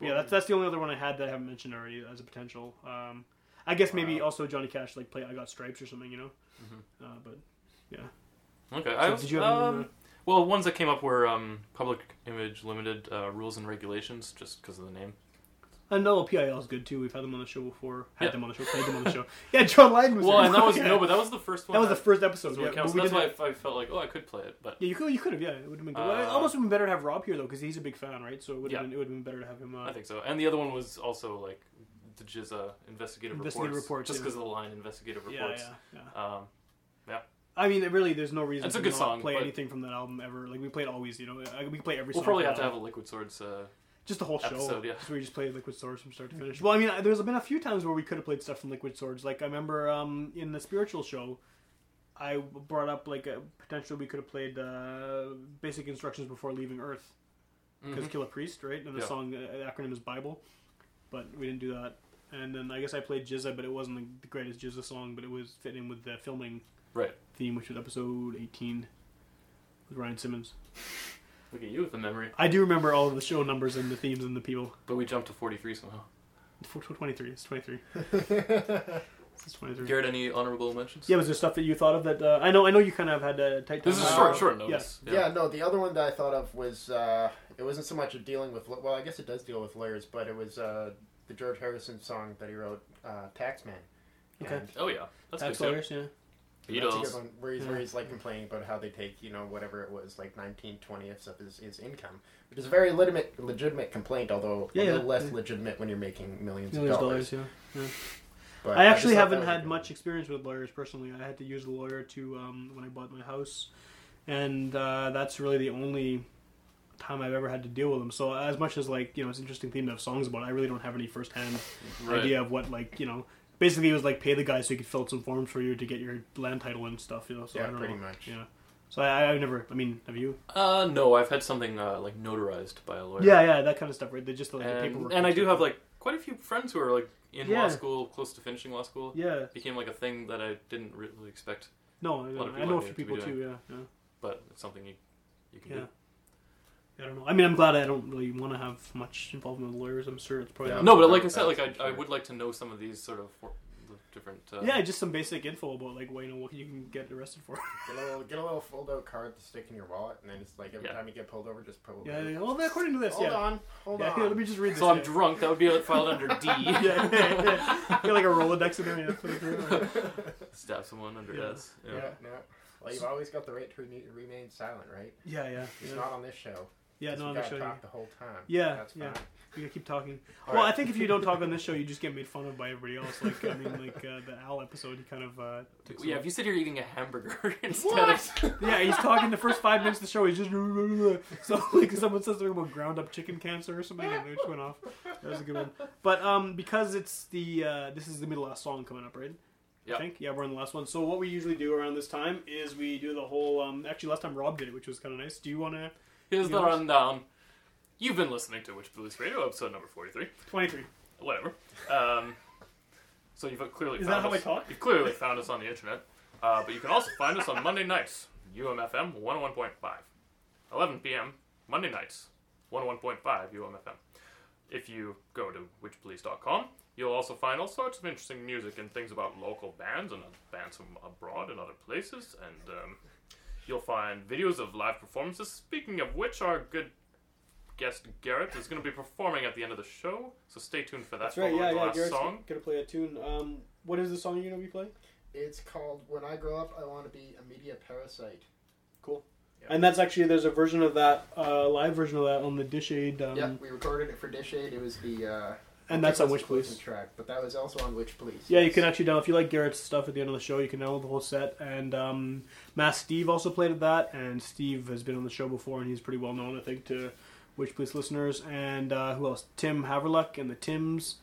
yeah, that's that's the only other one I had that I haven't mentioned already as a potential. Um, I guess maybe Wow. also Johnny Cash like play I Got Stripes or something, you know. Mm-hmm. Uh, but yeah. Okay. So I was, did you have um, well, ones that came up were um, Public Image Limited uh, rules and regulations, just because of the name. I know PIL is good too. We've had them on the show before. Had Yeah. them on the show. Played them on the show. Yeah, John Lydon was Well, and that was *laughs* Yeah. no, but that was the first one. that was the first episode. Yeah, counts. That's why didn't I, felt like, oh, I could play it, but Yeah, you could. You could have. Yeah, it would have been. Good. Well, Uh, almost would have been better to have Rob here though, because he's a big fan, right? So it would have Yeah. been. It would have been better to have him. Uh, I think so. And the other one was also like the GZA investigative, Investigative reports, reports, just yeah. because of the line investigative reports. yeah, yeah. Um, I mean, really, there's no reason It's a to good not song, play anything from that album ever. Like we played always, you know. We play every. we'll song probably have that to have a. Liquid Swords. Uh, just the whole show. episode, yeah. Just where you just played Liquid Swords from start to finish. Well, I mean, there's been a few times where we could have played stuff from Liquid Swords. Like I remember um, in the spiritual show, I brought up like a potential we could have played uh, Basic Instructions Before Leaving Earth. because mhm. Killah Priest, right? And the Yeah. song uh, the acronym is Bible, but we didn't do that. And then I guess I played GZA, but it wasn't the greatest GZA song, but it was fitting with the filming Right. theme, which was episode 18 with Ryan Simmons. Look at you with the memory. I do remember all of the show numbers and the themes and the people. But we jumped to 43 somehow. Tw- tw- 23. It's 23. *laughs* It's 23. Garrett, any honorable mentions? Yeah, was there stuff that you thought of that? Uh, I know. I know you kind of had a tight. This is time. Uh, short, short yeah. notice. Yeah. no, the other one that I thought of was uh, it wasn't so much of dealing with well, I guess it does deal with lawyers, but it was uh, the George Harrison song that he wrote, uh, "Taxman." Okay. And Oh yeah, that's Tax good. lawyers, yeah. That's Beatles. one, where he's, where he's like complaining about how they take you know whatever it was like 19 20ths of his, his income, which is a very legitimate legitimate complaint, although Yeah, a yeah, little less yeah. legitimate when you're making millions, Millions of of dollars. dollars, yeah. yeah. But I actually thought haven't that was a had good much experience with lawyers personally. I had to use a lawyer to um, when I bought my house, and uh, that's really the only time I've ever had to deal with them. So as much as like you know, it's an interesting theme to have songs about. I really don't have any firsthand Right. idea of what like you know. Basically, it was like pay the guy so he could fill out some forms for you to get your land title and stuff. You know, so Yeah, I don't pretty know. much. Yeah. So I, I've never. I mean, have you? Uh, no, I've had something uh, like notarized by a lawyer. Yeah, yeah, that kind of stuff, right? They just like the and, paperwork. and I do have like quite a few friends who are like in law school, close to finishing law school. Yeah. Became like a thing that I didn't really expect, No, lot of I, I people know a I few knew to people too. Yeah, yeah. but it's something you you can Yeah. do. I don't know. I mean, I'm glad I don't really want to have much involvement with lawyers. I'm sure it's probably Yeah. not- No, but like I said, like I, for I would like to know some of these sort of for, the different. Uh, Yeah, just some basic info about like what you know what you can get arrested for. *laughs* Get a little, get a little fold out card to stick in your wallet, and then it's like every Yeah. time you get pulled over, just pull it. yeah, out. yeah, well, according to this, Hold yeah. on, hold yeah, *laughs* on. here, let me just read this. So I'm yeah. drunk. That would be filed under D. *laughs* yeah, yeah, yeah. Get like a Rolodex in there. Yeah, put it through. Stab someone under Yeah. S. Yeah, no. Well, you've always got the right to re- remain silent, right? yeah, yeah, It's yeah. not on this show. Yeah, no, we on the gotta show. talk You, the whole time. Yeah, That's yeah. fine. you gotta keep talking. All well, right. I think if you don't talk on this *laughs* show, you just get made fun of by everybody else. Like, I mean, like uh, the Al episode, he kind of uh, took some- Yeah, if you sit here eating a hamburger *laughs* instead of *laughs* Yeah, he's talking the first five minutes of the show. He's just so like someone says something about ground up chicken cancer or something, and they just went off. That was a good one. But um, because it's the uh, this is the middle last song coming up, right? Yeah. I think yeah, we're on the last one. So what we usually do around this time is we do the whole. Um, actually, last time Rob did it, which was kind of nice. Do you want to? Here's the rundown. You've been listening to Witch Police Radio, episode number forty-three. Twenty three. Whatever. Um, so you've clearly Is found that how us. I talk? You've clearly found us on the internet, uh, but you can also find us on Monday nights, UMFM 101.5, 11 p.m. Monday nights, 101.5 UMFM. If you go to witchpolice.com, you'll also find all sorts of interesting music and things about local bands and bands from abroad and other places, and um, you'll find videos of live performances. Speaking of which, our good guest Garrett is going to be performing at the end of the show, so stay tuned for that. That's right. Yeah, the yeah. last Garrett's song. gonna play a tune. Um, what is the song you're gonna be playing? It's called When I Grow Up, I Want to Be a Media Parasite. Cool. And that's actually there's a version of that uh, live version of that on the Dish Aid. Um, yeah, we recorded it for Dish Aid. It was the. Uh, And that's on Witch Police track, but that was also on Witch Police. Yeah, you can actually download if you like Garrett's stuff at the end of the show. You can download the whole set. And um, Mass Steve also played at that, and Steve has been on the show before, and he's pretty well known, I think, to Witch Police listeners. And uh, who else? Tim Haverluck and the Tims.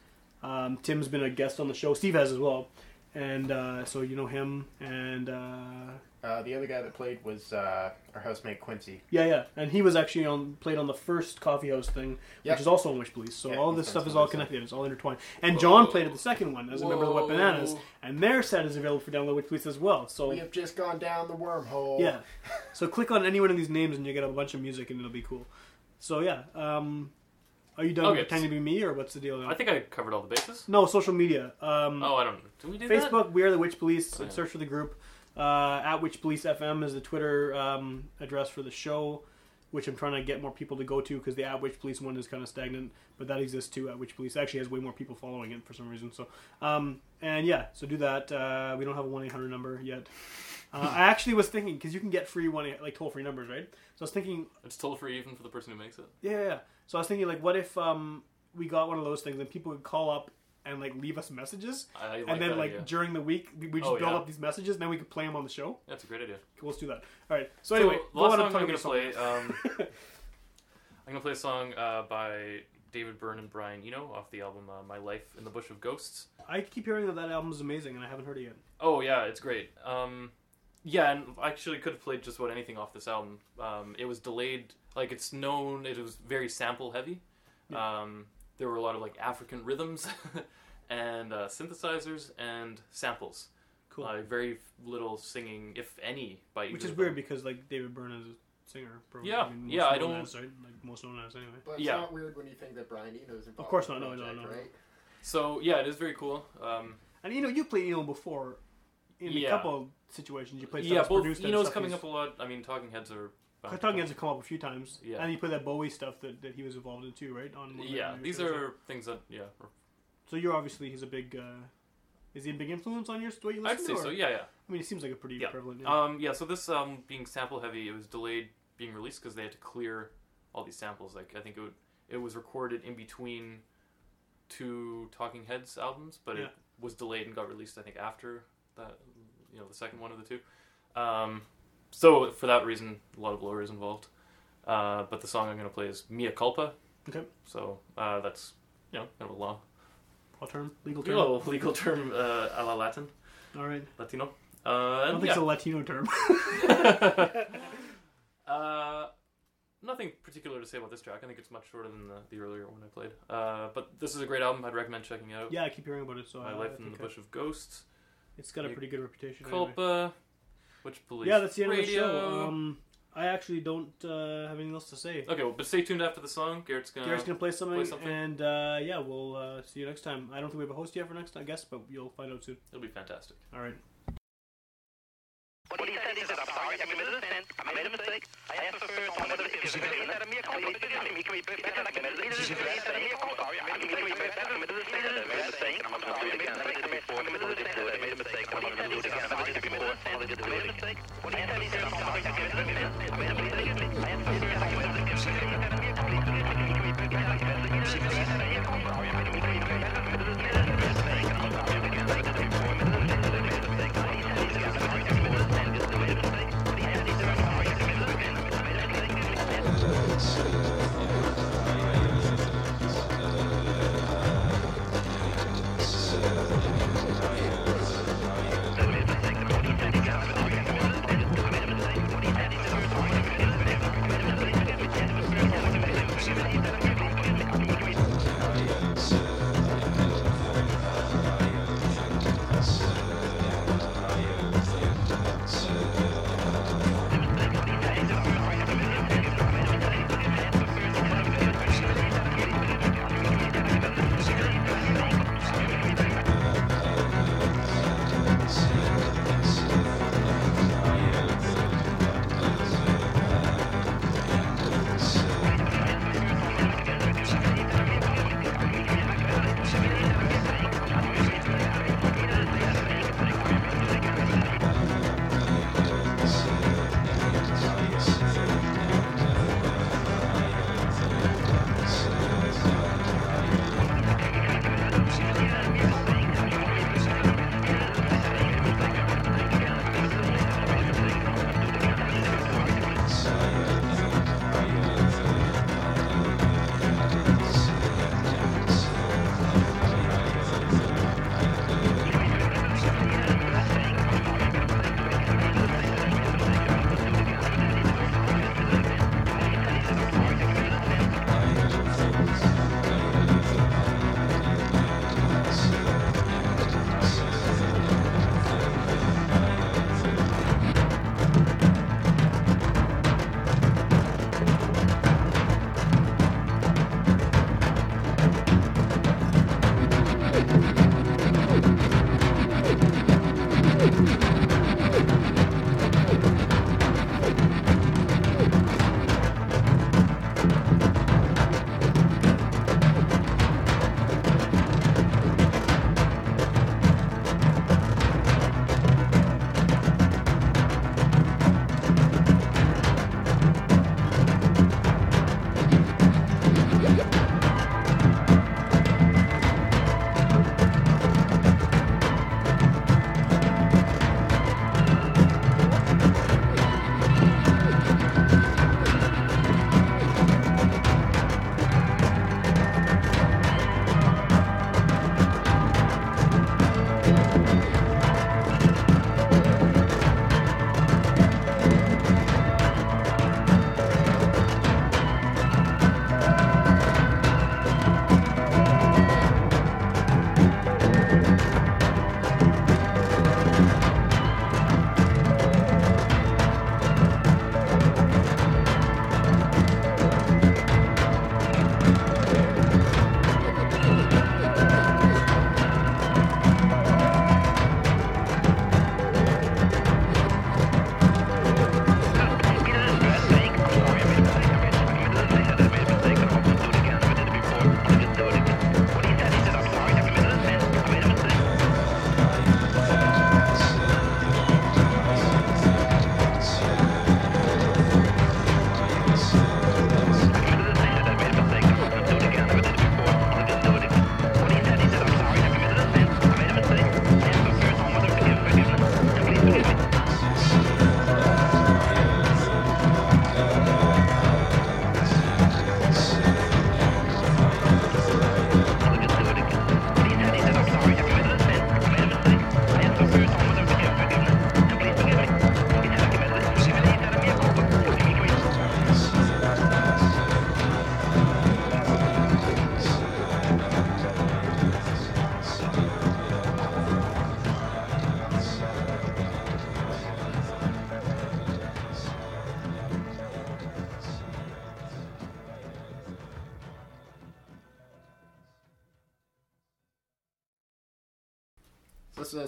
Um, Tim's been a guest on the show. Steve has as well, and uh, so you know him. And uh, Uh, the other guy that played was uh, our housemate Quincy. yeah, yeah, and he was actually on played on the first coffee house thing, Yeah. which is also on Witch Police. So Yeah, all he's this stuff is all other stuff. connected. It's all intertwined. And John played at the second one as a member of the Wet Bananas, and their set is available for download Witch Police as well. So We have just gone down the wormhole. yeah, *laughs* so click on any one of these names and you get a bunch of music and it'll be cool. So yeah, um, are you done Okay. pretending to be me or what's the deal? Now? I think I covered all the bases. no social media. Um, Oh, I don't know. Do we do that? Facebook, we are the Witch Police. Oh, yeah. Search for the group. Uh, at Witch Police FM is the Twitter um, address for the show, which I'm trying to get more people to go to because the at Witch Police one is kind of stagnant, but that exists too. At Witch Police actually has way more people following it for some reason. So, um, and yeah, so do that. Uh, we don't have a one eight hundred number yet. Uh, I actually was thinking because you can get free one like toll free numbers, right? So I was thinking, It's toll free even for the person who makes it. yeah, yeah. So I was thinking like, what if um, we got one of those things and people would call up and like leave us messages I like and then that like idea. during the week we- just Oh, build yeah. up these messages and then we could play them on the show That's a great idea. Cool, let's do that all right so anyway the go last on song I'm talk gonna about play. Um, *laughs* I'm gonna play a song uh, by David Byrne and Brian Eno off the album uh, "My Life in the Bush of Ghosts." i keep hearing that that album is amazing and i haven't heard it yet Oh yeah, it's great. Um, yeah, and I actually could have played just about anything off this album. Um, it was delayed. Like it's known, it was very sample heavy. Um, there were a lot of like African rhythms *laughs* and uh, synthesizers and samples. cool Uh, very little singing, if any, by either which is weird them. because like david byrne is a singer probably. Yeah, most yeah, I known don't- as, right? like most known as anyway But it's Yeah. not weird when you think that Brian Eno's involved. Of course in the not, no, no, project, no. Right? So yeah, it is very cool. Um, and you know you played Eno before in Yeah. a couple situations you played stuff yeah, that's both produced and Eno's coming he's- up a lot. I mean, Talking Heads are. To Talking come. Heads have come up a few times, Yeah. and you played that Bowie stuff that, that he was involved in too, right? On Yeah, these are things that yeah. So you're obviously he's a big. Uh, is he a big influence on your what you listen I'd to? say so. Yeah, yeah. I mean, it seems like a pretty Yeah. prevalent. Yeah. Um, yeah, so this um, being sample heavy, it was delayed being released because they had to clear all these samples. Like I think it would, it was recorded in between two Talking Heads albums, but Yeah. it was delayed and got released. I think after that, you know, the second one of the two. Um, so for that reason, a lot of lawyers involved. Uh, but the song I'm going to play is Mea Culpa. Okay. So uh, that's you know kind of a What term? Legal term. legal, *laughs* legal term, uh, a la Latin, All right. Latino. Uh, I don't think yeah. it's a Latino term. *laughs* *laughs* uh, nothing particular to say about this track. I think it's much shorter than the, the earlier one I played. Uh, but this is a great album. I'd recommend checking it out. yeah, I keep hearing about it. So My I, Life I in the I- Bush of Ghosts, It's got a pretty good reputation. anyway. Culpa, Witch Police Yeah, that's the end Radio. of the show. Um, I actually don't uh, have anything else to say. Okay, well, but stay tuned after the song. Garrett's gonna. Garrett's gonna play something, play something. and uh, yeah, we'll uh, see you next time. I don't think we have a host yet for next, I guess, but you'll find out soon. It'll be fantastic. All right. What he said, he said, I'm sorry, I committed a sin, I made a mistake, I asked for first on whether it was he said, "Me, I committed a sin, he committed a Thank you.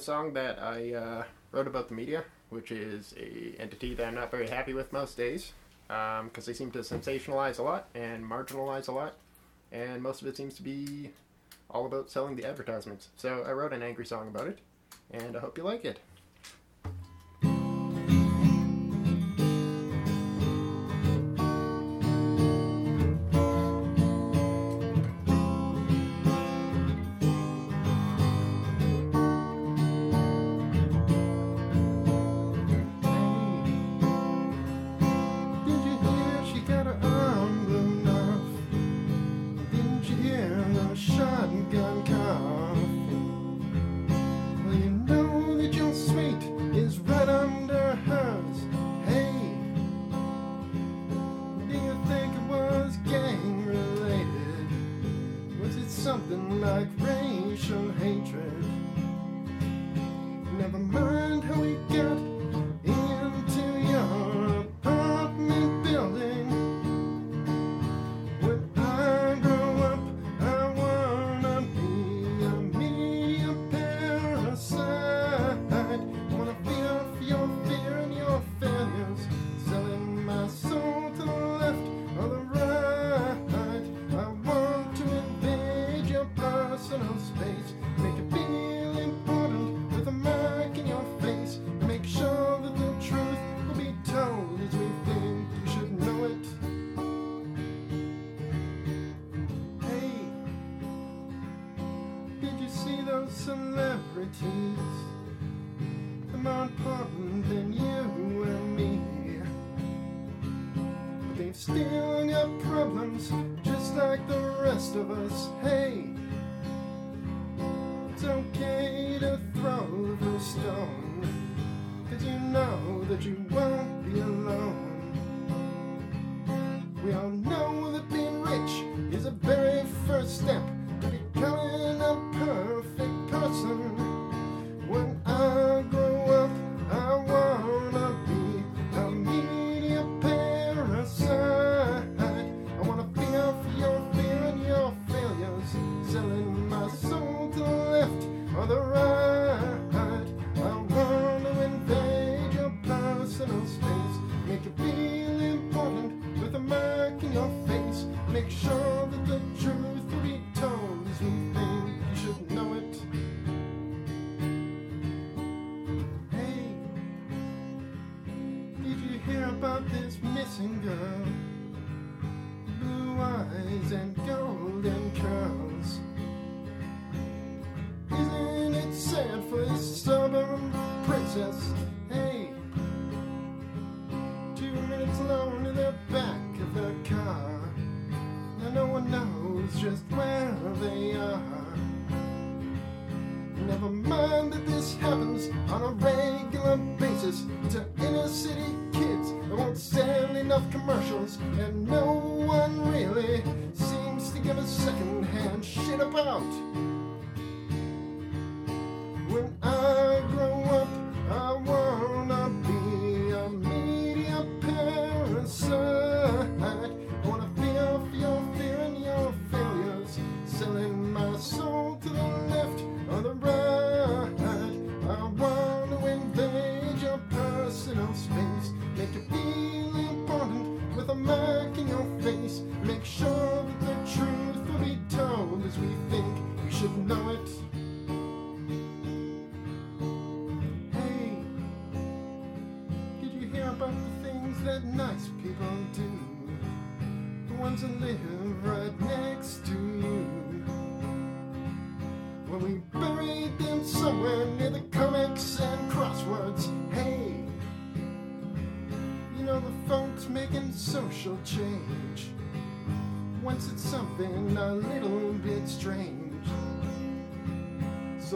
song that I uh, wrote about the media, which is a entity that I'm not very happy with most days, because um, they seem to sensationalize a lot and marginalize a lot, and most of it seems to be all about selling the advertisements. So I wrote an angry song about it, and I hope you like it.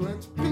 excellent.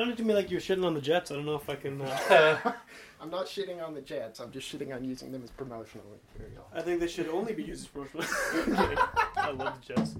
sounded to me like you were shitting on the Jets. I don't know if I can. Uh... *laughs* I'm not shitting on the Jets. I'm just shitting on using them as promotional material. I think they should only be used as promotional. *laughs* I love the Jets.